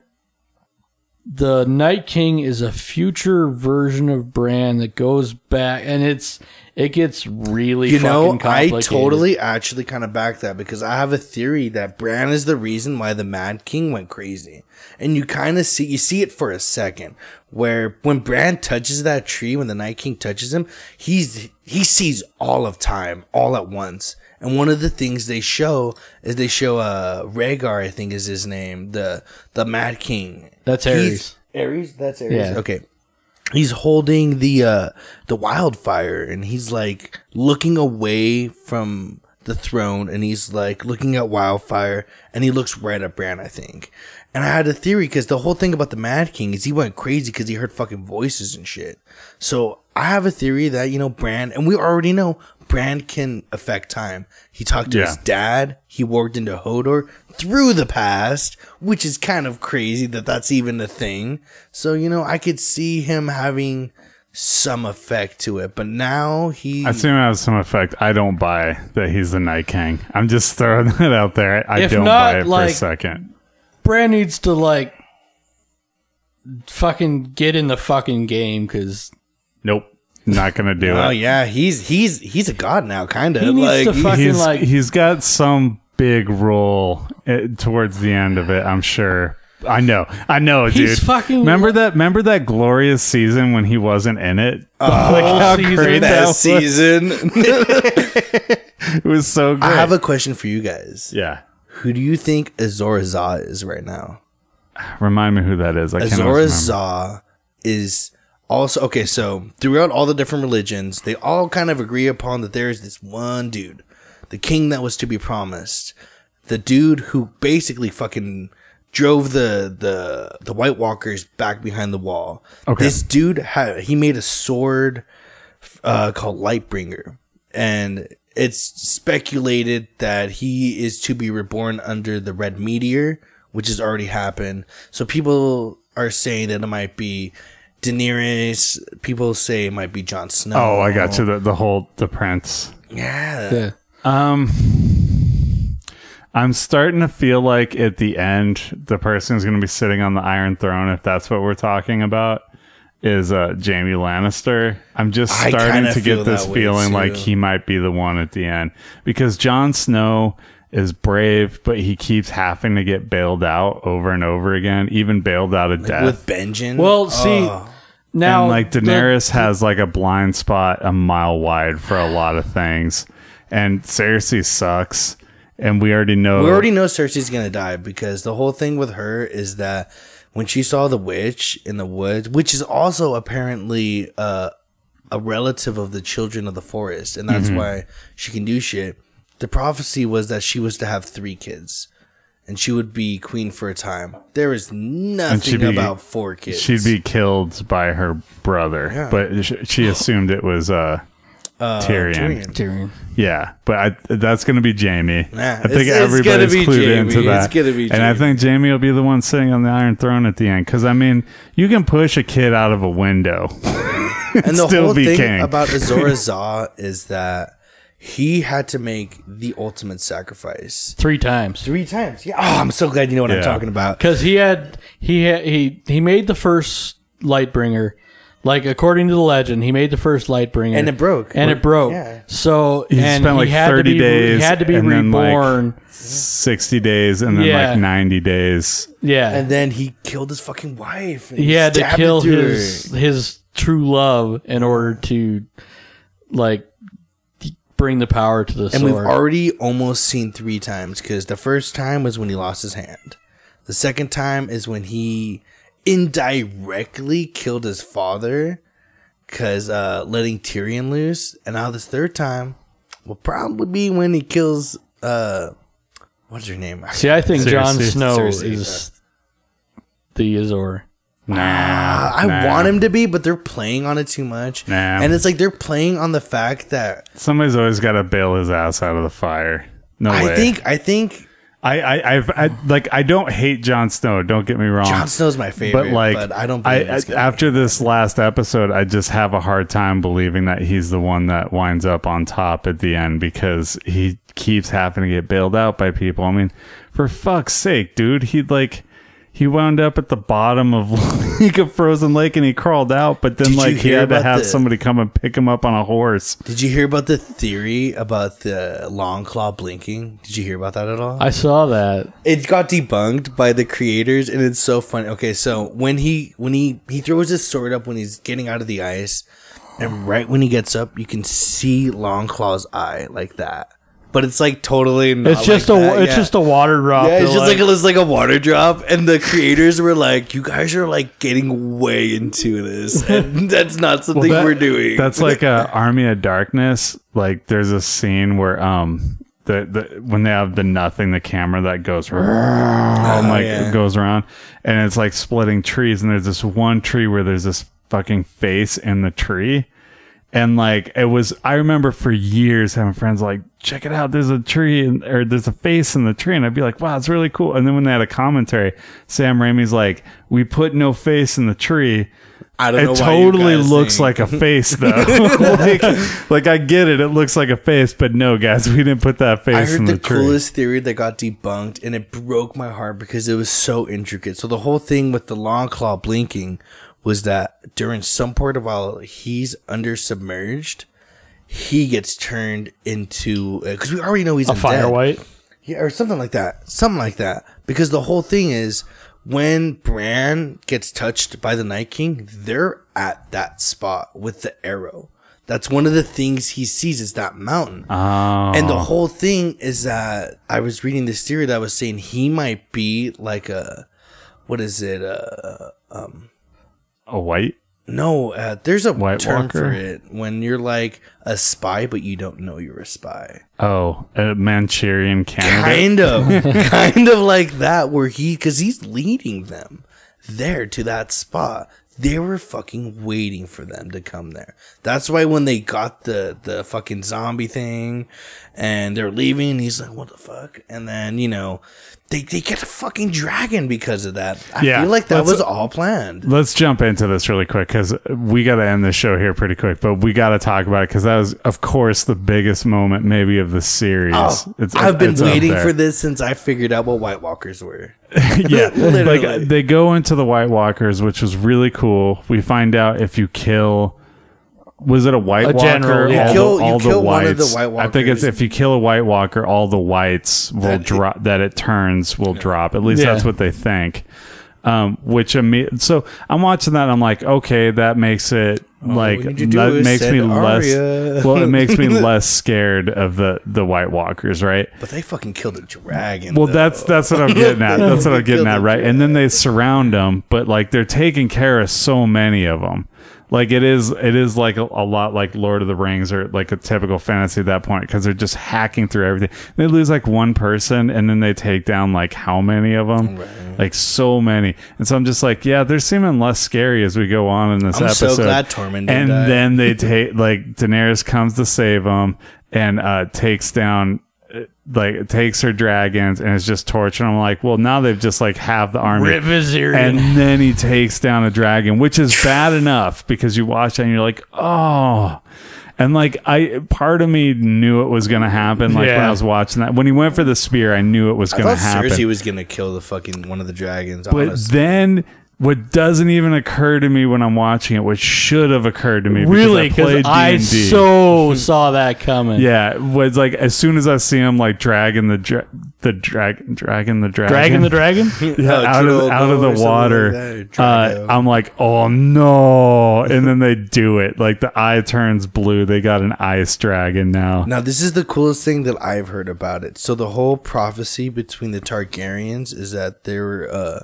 F: the Night King is a future version of Bran that goes back, and it's it gets really
G: You know, I totally actually kind of back that because I have a theory that Bran is the reason why the Mad King went crazy. And you kind of see, you see it for a second where when Bran touches that tree, when the Night King touches him, he's, he sees all of time all at once. And one of the things they show is they show, uh, Rhaegar, I think is his name, the, the Mad King.
F: That's
G: He's-
F: Aerys.
G: Aerys? That's Aerys.
F: Yeah.
G: Okay he's holding the uh the wildfire and he's like looking away from the throne and he's like looking at wildfire and he looks right at Bran I think and I had a theory because the whole thing about the Mad King is he went crazy because he heard fucking voices and shit so I have a theory that you know Bran and we already know Bran can affect time he talked to
E: Yeah.
G: his dad he worked into Hodor through the past which is kind of crazy that that's even a thing so you know I could see him having some effect to it but now he
E: I assume it has some effect. I don't buy that he's the Night King. I'm just throwing that out there. I
F: If
E: don't
F: not,
E: buy it
F: like-
E: for a second.
F: Bran needs to like fucking get in the fucking game because
E: Nope. Not gonna do it.
G: oh yeah he's he's he's a god now kind of
F: He needs
G: like
F: to fucking,
E: he's
F: like-
E: he's got some big role eh, towards the end of it. I'm sure. I know. I know, dude.
F: He's fucking-
E: Remember that? Remember that glorious season when he wasn't in it?
F: whole
E: like how
F: season.
E: great that
G: that
E: was.
G: season
E: It was so great.
G: I have a question for you guys
E: yeah.
G: who do you think Azor Zah is right now
E: Remind me who that is. I can't
G: Azor
E: remember.
G: Zah is also okay. So throughout all the different religions, they all kind of agree upon that there is this one dude, the king that was to be promised, the dude who basically fucking drove the the the White Walkers back behind the wall.
E: Okay.
G: This dude had he made a sword uh, called Lightbringer, and it's speculated that he is to be reborn under the Red Meteor, which has already happened. So people are saying that it might be Daenerys. People say it might be Jon Snow.
E: Oh, I got you. The, the whole the prince.
G: Yeah.
F: yeah.
E: Um, I'm starting to feel like at the end, the person who's going to be sitting on the Iron Throne, if that's what we're talking about, is uh, Jaime Lannister. I'm just
G: I
E: starting
G: kinda
E: to
G: feel
E: get this feeling
G: too.
E: like he might be the one at the end because Jon Snow is brave, but he keeps having to get bailed out over and over again, even bailed out of death.
G: With Benjen.
F: Well, see
G: Oh.
F: now
E: and like
F: the-
E: Daenerys has like a blind spot a mile wide for a lot of things, and Cersei sucks, and we already know.
G: We already know Cersei's gonna die because the whole thing with her is that when she saw the witch in the woods, which is also apparently uh, a relative of the children of the forest, and that's why she can do shit. The prophecy was that she was to have three kids, and she would be queen for a time. There is nothing
E: be-
G: about four kids.
E: she'd be killed by her brother,
G: Yeah.
E: but sh- she assumed it was uh, Tyrion.
G: Tyrion.
F: Tyrion.
E: Yeah, but I, that's going to be Jaime.
G: Nah,
E: I think
G: it's- it's
E: everybody's
G: be
E: clued
G: Jaime.
E: into that.
G: It's gonna be
E: and I think Jaime will be the one sitting on the Iron Throne at the end. Because I mean, you can push a kid out of a window.
G: and the
E: still
G: whole
E: be
G: thing
E: king.
G: about Azor Azah is that he had to make the ultimate sacrifice
F: three times
G: three times. Yeah. Oh, I'm so glad you know what I'm
E: Yeah.
G: talking about.
F: because he had he had, he he made the first Lightbringer. Like according to the legend, he made the first Lightbringer,
G: And it broke.
F: and it broke.
G: Yeah.
F: So
E: He
F: and
E: spent, like,
F: he had
E: 30
F: to be,
E: days
F: He had to be
E: and then, like,
F: reborn.
E: Sixty days and then
F: Yeah.
E: like ninety days.
F: yeah,
G: And then he killed his fucking wife. and
F: he had to
G: stabbed it
F: kill
G: through
F: his his true love in order to like d- bring the power to the
G: And we've already almost seen three times because the first time was when he lost his hand. The second time is when he indirectly killed his father because uh, letting Tyrion loose, and now this third time will probably be when he kills uh, what's her name?
F: See, I think Jon Snow
G: Cersei,
F: is the Azor.
E: Nah, ah,
G: I
E: nah.
G: want him to be, but they're playing on it too much,
E: Nah.
G: and it's like they're playing on the fact that
E: Somebody's always got to bail his ass out of the fire. No
G: I
E: way.
G: think I think
E: I, I, I've, I, like, I don't hate Jon Snow. Don't get me wrong.
G: Jon Snow's my favorite,
E: but like,
G: but I don't.
E: I,
G: gonna
E: after this last episode, I just have a hard time believing that he's the one that winds up on top at the end because he keeps having to get bailed out by people. I mean, for fuck's sake, dude, he like. He wound up at the bottom of like a frozen lake and he crawled out, but then
G: Did you
E: like he
G: hear
E: had to
G: about
E: have
G: the-
E: somebody come and pick him up on a horse.
G: Did you hear about the theory about the Longclaw blinking? Did you hear about that at all?
F: I saw that.
G: it got debunked by the creators and it's so funny okay so when he when he he throws his sword up when he's getting out of the ice and right when he gets up you can see longclaw's eye like that but it's like totally not
F: It's just
G: like
F: a
G: that,
F: it's
G: yeah.
F: just a water drop.
G: yeah, it's just like, it's like a water drop, and the creators were like, "You guys are like getting way into this, and that's not something
E: that-
G: we're doing."
E: That's like a Army of Darkness. Like there's a scene where um the, the when they have the nothing, the camera that goes like
G: Oh, yeah.
E: it goes around, and it's like splitting trees. And there's this one tree where there's this fucking face in the tree. And like it was, I remember for years having friends like, check it out, there's a tree and, or there's a face in the tree. And I'd be like, wow, it's really cool. And then when they had a commentary, Sam Raimi's like, we put no face in the tree.
G: I don't know
E: It totally looks
G: think-
E: like a face though. like, like I get it, it looks like a face, but no, guys, we didn't put that face
G: I
E: in
G: heard
E: the,
G: the,
E: tree.
G: coolest theory that got debunked, and it broke my heart because it was so intricate. So the whole thing with the Longclaw blinking was that during some part of while he's under submerged, he gets turned into because we already know he's
F: a fire white.
G: Yeah, or something like that. Something like that. Because the whole thing is when Bran gets touched by the Night King, they're at that spot with the arrow. That's one of the things he sees is that mountain.
E: oh,
G: And the whole thing is that I was reading this theory that was saying he might be like a what is it? Uh,
E: a white.
G: no, uh, there's a
E: White
G: term
E: Walker?
G: for it when you're like a spy, but you don't know you're a spy.
E: Oh, a Manchurian candidate.
G: kind of kind of like that where he because he's leading them there to that spot they were fucking waiting for them to come there that's why when they got the the fucking zombie thing and they're leaving he's like what the fuck and then you know they, they get a fucking dragon because of that i
E: Yeah,
G: feel like that was all planned
E: Let's jump into this really quick because we got to end this show here pretty quick, but we got to talk about it because that was, of course, the biggest moment maybe of the series.
G: Oh,
E: It's-
G: I've been
E: it's
G: waiting for this since I figured out what White Walkers were.
E: yeah, like they go into the White Walkers, which was really cool. We find out if you kill. Was it a White
F: A
E: Walker?
F: general, yeah.
E: all
G: You kill-
E: the,
G: you
E: all
G: kill
E: the
G: one of the
E: wights.
G: White
E: I think it's if you kill a White Walker, all the wights will
G: That it-
E: drop. That it turns will drop. At least
F: Yeah.
E: that's what they think. Um, which imme- so I'm watching that. I'm like, okay, that makes it like
G: what you do
E: that
G: is
E: makes me
G: send
E: less. Well, it makes me less scared of the the White Walkers, right?
G: But they fucking killed a dragon.
E: Well,
G: though.
E: that's that's what I'm getting at. That's what I'm getting at, right?
G: the
E: And then they surround them, but like they're taking care of so many of them. Like it is, it is like a, a lot like Lord of the Rings or like a typical fantasy at that point because they're just hacking through everything. They lose like one person and then they take down like how many of them? Like so many. And so I'm just like, yeah, they're seeming less scary as we go on in this episode.
G: I'm so glad Tormund
E: And
G: that.
E: then they take like Daenerys comes to save them and uh, takes down like takes her dragons and is just torturing them. Like, well, now they've just like have the army.
F: Rip Viserion.
E: And then he takes down a dragon, which is bad enough because you watch that and you're like, oh. And like I, part of me knew it was gonna happen. Like when
F: Yeah.
E: I was watching that, when he went for the spear, I knew it was
G: I
E: gonna
G: thought
E: happen.
G: Cersei was gonna kill the fucking one of the dragons.
E: but
G: honestly.
E: then, what doesn't even occur to me when I'm watching it, which should have occurred to me,
F: really,
E: because
F: because
E: I
F: I so saw that coming.
E: Yeah, was like as soon as I see him like dragging the dra- the dragon, dragging the dragon,
F: Dragging the dragon.
E: yeah, out of out of the water.
G: like
E: uh, I'm like, oh no! And then they do it. Like the eye turns blue. They got an ice dragon now.
G: now this is the coolest thing that I've heard about it. So the whole prophecy between the Targaryens is that there, uh,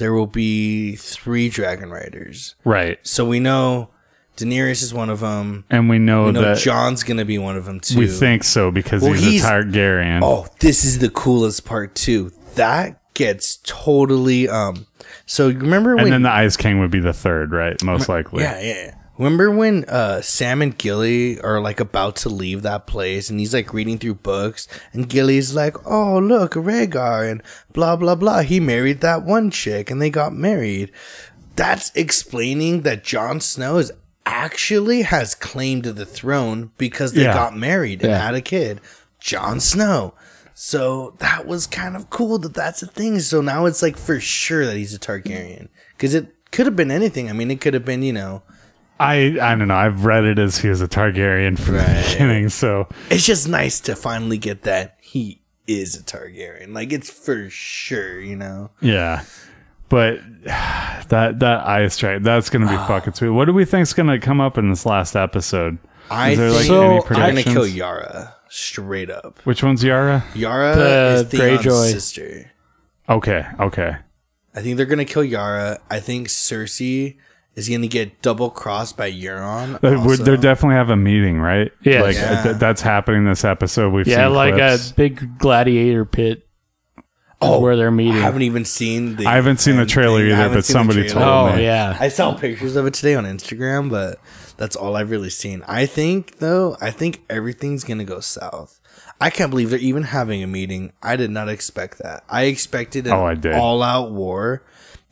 G: there will be three dragon riders.
E: Right.
G: So we know Daenerys is one of them.
E: and we know,
G: You know,
E: that
G: Jon's gonna be one of them too.
E: we think so because
G: Well,
E: he's,
G: he's-
E: a Targaryen.
G: Oh, this is the coolest part too. That gets totally um. So you remember
E: and then the Ice King would be the third, right? Most likely.
G: yeah, yeah. Remember when uh, Sam and Gilly are like about to leave that place, and he's like reading through books, and Gilly's like, "Oh, look, Rhaegar, and blah blah blah. He married that one chick, and they got married." That's explaining that Jon Snow is actually has claim to the throne because they
E: Yeah.
G: got married and
F: Yeah.
G: had a kid, Jon Snow. So that was kind of cool that that's a thing. So now it's like for sure that he's a Targaryen because it could have been anything. I mean, it could have been you know
E: I I don't know. I've read it as he was a Targaryen from the beginning, so
G: it's just nice to finally get that he is a Targaryen. Like it's for sure, you know.
E: yeah. But that that ice strike that's gonna be
G: Ah.
E: fucking sweet. What do we think's gonna come up in this last episode?
G: I
E: Is there, like,
F: So,
E: any
G: they're gonna
E: predictions?
G: kill Yara straight up.
E: Which one's Yara?
G: Yara
F: The
G: is Theon's
F: Greyjoy.
G: sister.
E: Okay, okay.
G: I think they're gonna kill Yara. I think Cersei is he gonna get double crossed by Euron.
E: They
G: also.
E: they definitely have a meeting, right?
F: Yes.
E: like
G: Yeah.
E: th- that's happening this episode. We've
F: Yeah,
E: seen
F: like
E: clips.
F: a big gladiator pit.
G: Oh,
F: where they're meeting.
G: I haven't even seen the.
E: I haven't seen the trailer
G: thing.
E: Either, but somebody
G: trailer.
E: told
F: Oh
E: me.
F: yeah,
G: I saw pictures of it today on Instagram, but that's all I've really seen. I think though, I think everything's gonna go south. I can't believe they're even having a meeting. I did not expect that. I expected an
E: Oh, I
G: all-out war,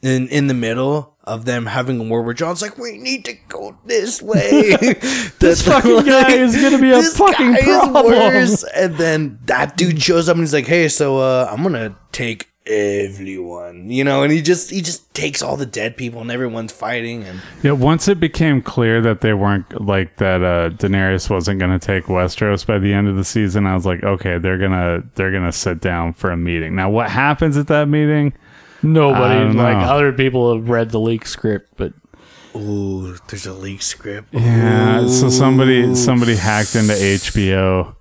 G: in in the middle of them having a war where Jon's like, "We need to go this way." this
F: fucking guy is gonna be a fucking problem."
G: And then that dude shows up and he's like, "Hey, so uh, I'm gonna take." everyone you know and he just he just takes all the dead people and everyone's fighting and
E: Yeah, once it became clear that they weren't like that uh Daenerys wasn't going to take Westeros by the end of the season, I was like, okay, they're going to they're going to sit down for a meeting. Now, what happens at that meeting? I
F: nobody
E: don't
F: like
E: know.
F: other people have read the leak script, but
G: Ooh, there's a leak script.
E: Yeah, so somebody somebody hacked into HBO.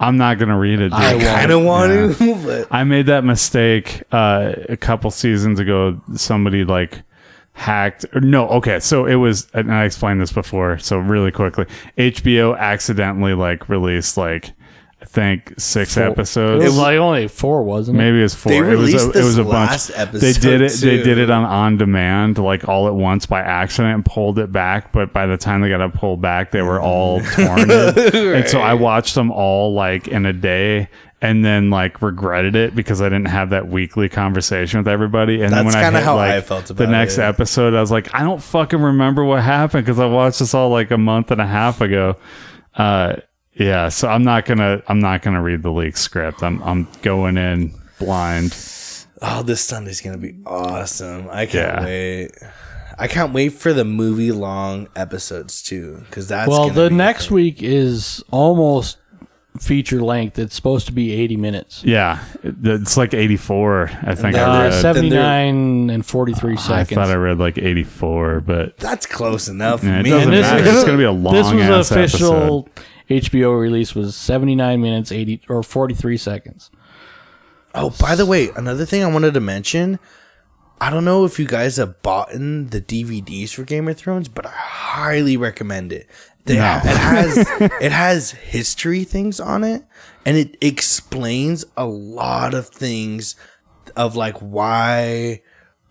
E: I'm not going to read it. dude.
F: I won't.
G: I don't want to, but
E: I made that mistake uh, a couple seasons ago. Somebody like hacked. Or no, okay. So it was, and I explained this before. So really quickly, HBO accidentally like released like I think six
F: it
E: episodes.
F: It was like only four, wasn't it?
E: Maybe it was four.
G: They
E: it was
G: released
E: a, it was a
G: last
E: bunch. They did it.
G: episode,
E: They did it on on demand, like all at once by accident, and pulled it back. But by the time they got to pull back, they were all torn. And so I watched them all like in a day, and then like regretted it because I didn't have that weekly conversation with everybody. And then
G: That's
E: when I
G: kinda
E: hit,
G: how
E: like,
G: I felt
E: the next
G: it.
E: episode, I was like, I don't fucking remember what happened because I watched this all like a month and a half ago. Uh, yeah, so I'm not gonna I'm not gonna read the leak script. I'm I'm going in blind.
G: oh, this Sunday's gonna be awesome. I can't
E: Yeah.
G: wait. I can't wait for the movie long episodes too, because that's
F: well, the
G: be-
F: next week is almost feature length. It's supposed to be 80 minutes.
E: Yeah, it's like 84. I think I
F: Uh,
E: read.
F: 79 and 43
E: I
F: seconds.
E: I thought I read like 84, but
G: That's close enough. for
E: Yeah, it
G: me.
E: doesn't
F: and this
E: matter.
F: is
E: It's gonna be a long
F: This was the
E: ass
F: official HBO release was 79 minutes 80 or 43 seconds.
G: Oh, by the way, another thing I wanted to mention. I don't know if you guys have bought in the DVDs for Game of Thrones, but I highly recommend it. They,
E: No.
G: It has it has history things on it, and it explains a lot of things of like why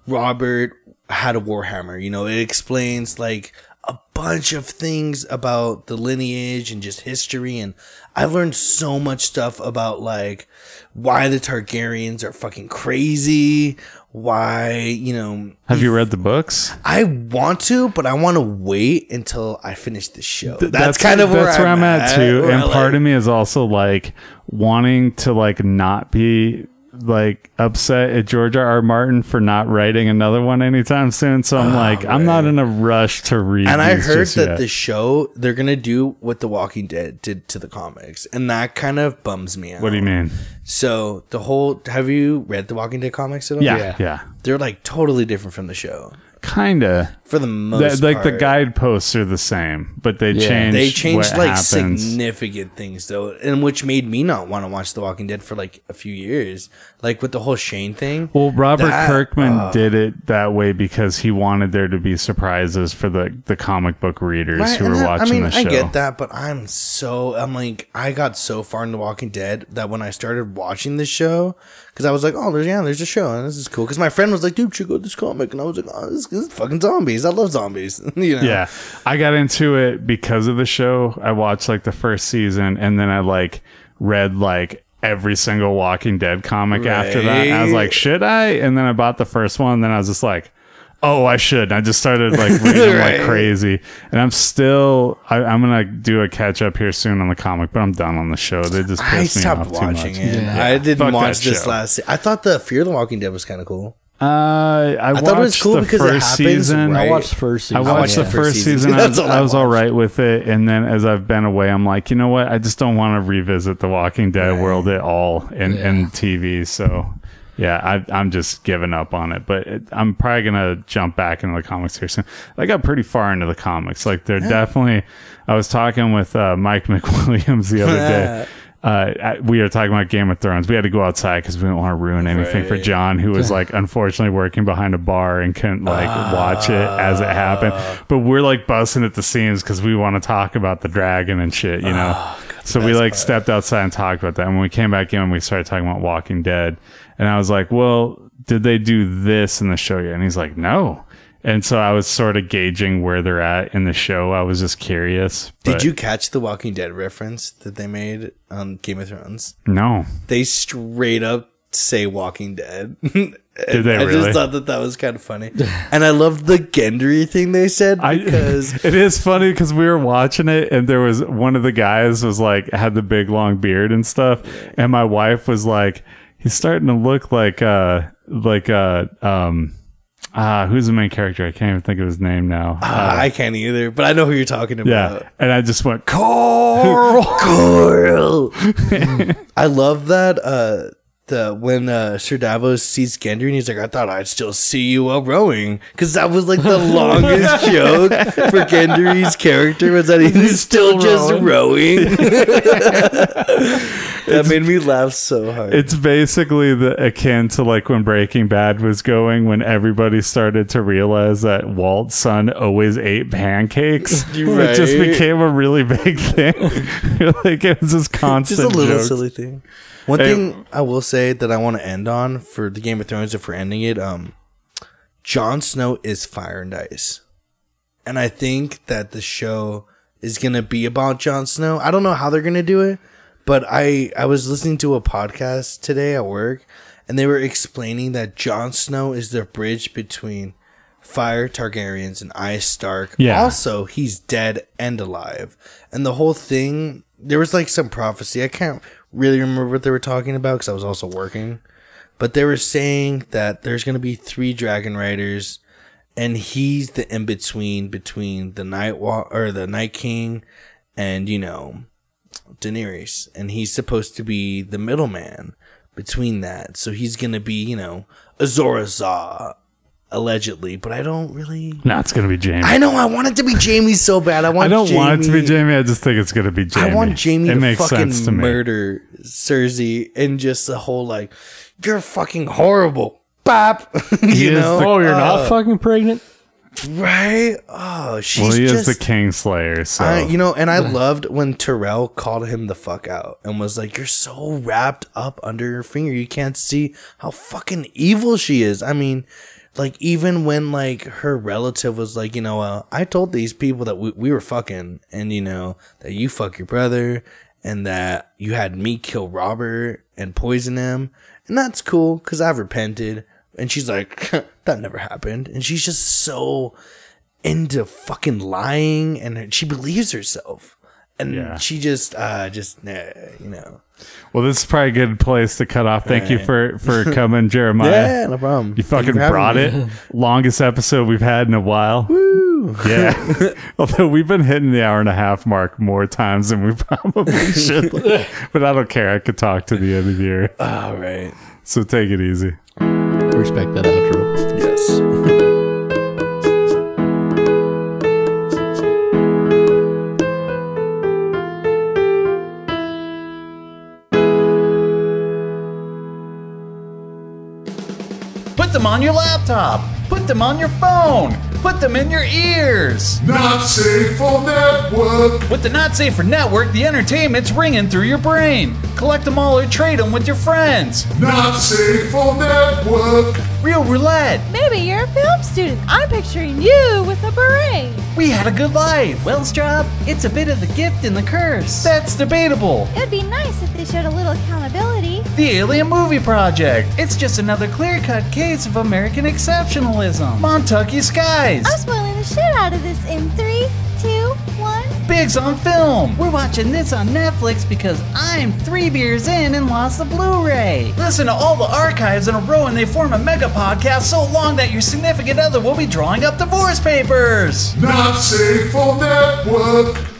G: Robert had a warhammer. You know, it explains like a bunch of things about the lineage and just history and I've learned so much stuff about like why the Targaryens are fucking crazy, why, you know,
E: have you read the books?
G: I want to, but I want to wait until I finish the show. That's, kind of where,
E: that's where I'm at too. And part
G: like-
E: of me is also like wanting to like not be like upset at George R. R. Martin for not writing another one anytime soon. So I'm ah, like, I'm not in a rush to read.
G: Oh, And I heard
E: just
G: that
E: yet.
G: the show they're gonna do what The Walking Dead did to the comics, and that kind of bums me out.
E: What do you mean?
G: So the whole have you read The Walking Dead comics at all?
E: Yeah, yeah.
G: they're like totally different from the show.
E: Kinda.
G: for the most
E: The- like the guideposts are the same, but they
F: Yeah.
E: changed.
G: They changed
E: what
G: like
E: happens.
G: significant things though, and which made me not want to watch The Walking Dead for like a few years. Like with the whole Shane thing.
E: Well, Robert
G: That-
E: Kirkman
G: uh,
E: did it that way because he wanted there to be surprises for the, the comic book readers
G: Right,
E: who were
G: that-
E: watching
G: I mean,
E: the show.
G: I get that, but I'm so I'm like I got so far into Walking Dead that when I started watching the show, because I was like, oh, there's yeah, there's a show, and this is cool. Because my friend was like, dude, check out this comic, and I was like, oh, this, this is fucking zombies. I love zombies. you know?
E: Yeah, I got into it because of the show. I watched like the first season, and then I like read like every single Walking Dead comic after that. And I was like, should I? And then I bought the first one. And then I was just like, oh, I should. And I just started like reading them like crazy. And I'm still, I, I'm gonna do a catch up here soon on the comic, but I'm done on the show. They just
G: I
E: pissed me
G: stopped
E: off too
G: watching
E: much.
G: it.
F: Yeah.
G: I didn't
E: Fuck
G: watch this
E: show.
G: last. Se- I thought the Fear the Walking Dead was kind of cool.
E: Uh, I,
G: I
E: watched
G: thought it was cool
E: the
G: because it
E: first
G: happens
E: season.
G: right-
F: I watched the first
E: I
F: season.
E: watched
G: yeah.
E: the first
G: First
E: season.
G: season.
E: I was,
G: That's all
E: I
G: I
E: was all
G: watched.
E: right with it, and then as I've been away, I'm like, you know what? I just don't want to revisit the Walking Dead world at all in, in TV. So, yeah, I, I'm just giving up on it. But it, I'm probably gonna jump back into the comics here soon. I got pretty far into the comics. Like they're definitely. I was talking with uh, Mike McWilliams the other day. Uh, at- we were talking about Game of Thrones. We had to go outside because we didn't want to ruin anything for John, who was like unfortunately working behind a bar and couldn't like watch it as it happened. But we're like busting at the seams because we want to talk about the dragon and shit, you know. so we like stepped outside and talked about that. And when we came back in, we started talking about Walking Dead, and I was like, "Well, did they do this in the show yet?" And he's like, "No." And so I was sort of gauging where they're at in the show. I was just curious.
G: Did you catch the Walking Dead reference that they made on Game of Thrones?
E: No.
G: They straight up say Walking Dead.
E: Did they
G: I
E: really?
G: just thought that that was kind of funny, and I loved the Gendry thing they said
E: I,
G: because
E: it is funny because we were watching it and there was one of the guys was like had the big long beard and stuff and my wife was like he's starting to look like uh like uh um ah who's the main character I can't even think of his name now
G: uh, I can't either, but I know who you're talking about.
E: yeah and I just went Carl
G: Coral. I love that. Uh, the when uh, Sir Davos sees Gendry and he's like, "I thought I'd still see you while rowing," because that was like the longest joke for Gendry's character was that he's, was still, just rowing. that made me laugh so hard.
E: It's basically the akin to like when Breaking Bad was going, when everybody started to realize that Walt's son always ate pancakes. It just became a really big thing. like it was this constant
G: just a little
E: jokes.
G: silly thing. One
E: Hey.
G: thing I will say that I want to end on for the Game of Thrones, if we're ending it, um, Jon Snow is fire and ice, and I think that the show is gonna be about Jon Snow. I don't know how they're gonna do it, but I I was listening to a podcast today at work, and they were explaining that Jon Snow is the bridge between fire Targaryens and ice Stark.
E: Yeah.
G: Also, he's dead and alive. And the whole thing, there was like some prophecy. I can't really remember what they were talking about because I was also working. But they were saying that there's going to be three dragon riders and he's the in between between the night wa- or the night king and you know Daenerys and he's supposed to be the middleman between that. So he's going to be, you know, Azor Ahai, allegedly, but I don't really
E: No, it's gonna be Jaime.
G: I know I want it to be Jaime so bad. I want
E: I don't
G: Jaime,
E: want it to be Jaime. I just think it's gonna be Jaime.
G: I want Jaime
E: It
G: to
E: makes
G: fucking
E: sense to me.
G: murder Cersei and just the whole like, you're fucking horrible. Bop. You
E: is
G: know?
E: the-
F: Oh, you're not fucking pregnant?
G: right? Oh, she's
E: Well, he
G: just
E: is the Kingslayer, so
G: I, you know, and I loved when Tyrell called him the fuck out and was like, "You're so wrapped up under your finger, you can't see how fucking evil she is." I mean, like even when like her relative was like, you know, uh, I told these people that we, we were fucking, and you know that you fuck your brother, and that you had me kill Robert and poison him, and that's cool because I've repented. And she's like, that never happened, and she's just so into fucking lying and she believes herself and
E: Yeah.
G: she just uh just uh, you know
E: well, this is probably a good place to cut off. Thank you for for coming, Jeremiah.
G: yeah no problem
E: You fucking brought
G: me.
E: it. Longest episode we've had in a while. Yeah. Although we've been hitting the hour and a half mark more times than we probably should. but I don't care. I could talk to the end of the year.
G: all right
E: So take it easy.
F: Respect that outro.
G: yes
H: them on your laptop. Put them on your phone. Put them in your ears.
C: Not safe for network.
H: With the Not Safe for Network, the entertainment's ringing through your brain. Collect them all or trade them with your friends.
C: Not safe for network.
H: Real roulette.
I: Maybe you're a film student. I'm picturing you with a beret.
H: We had a good life.
J: Wellstrop, it's a bit of the gift and the curse.
H: That's debatable.
I: It would be nice if they showed a little accountability.
H: The Alien Movie Project.
J: It's just another clear cut case of American exceptionalism.
H: Montucky Skies.
I: I'm spoiling the shit out of this in three, two, one.
H: Biggs on film.
J: We're watching this on Netflix because I'm three beers in and lost the Blu ray.
H: Listen to all the archives in a row and they form a mega podcast so long that your significant other will be drawing up divorce papers.
C: Not safe for network.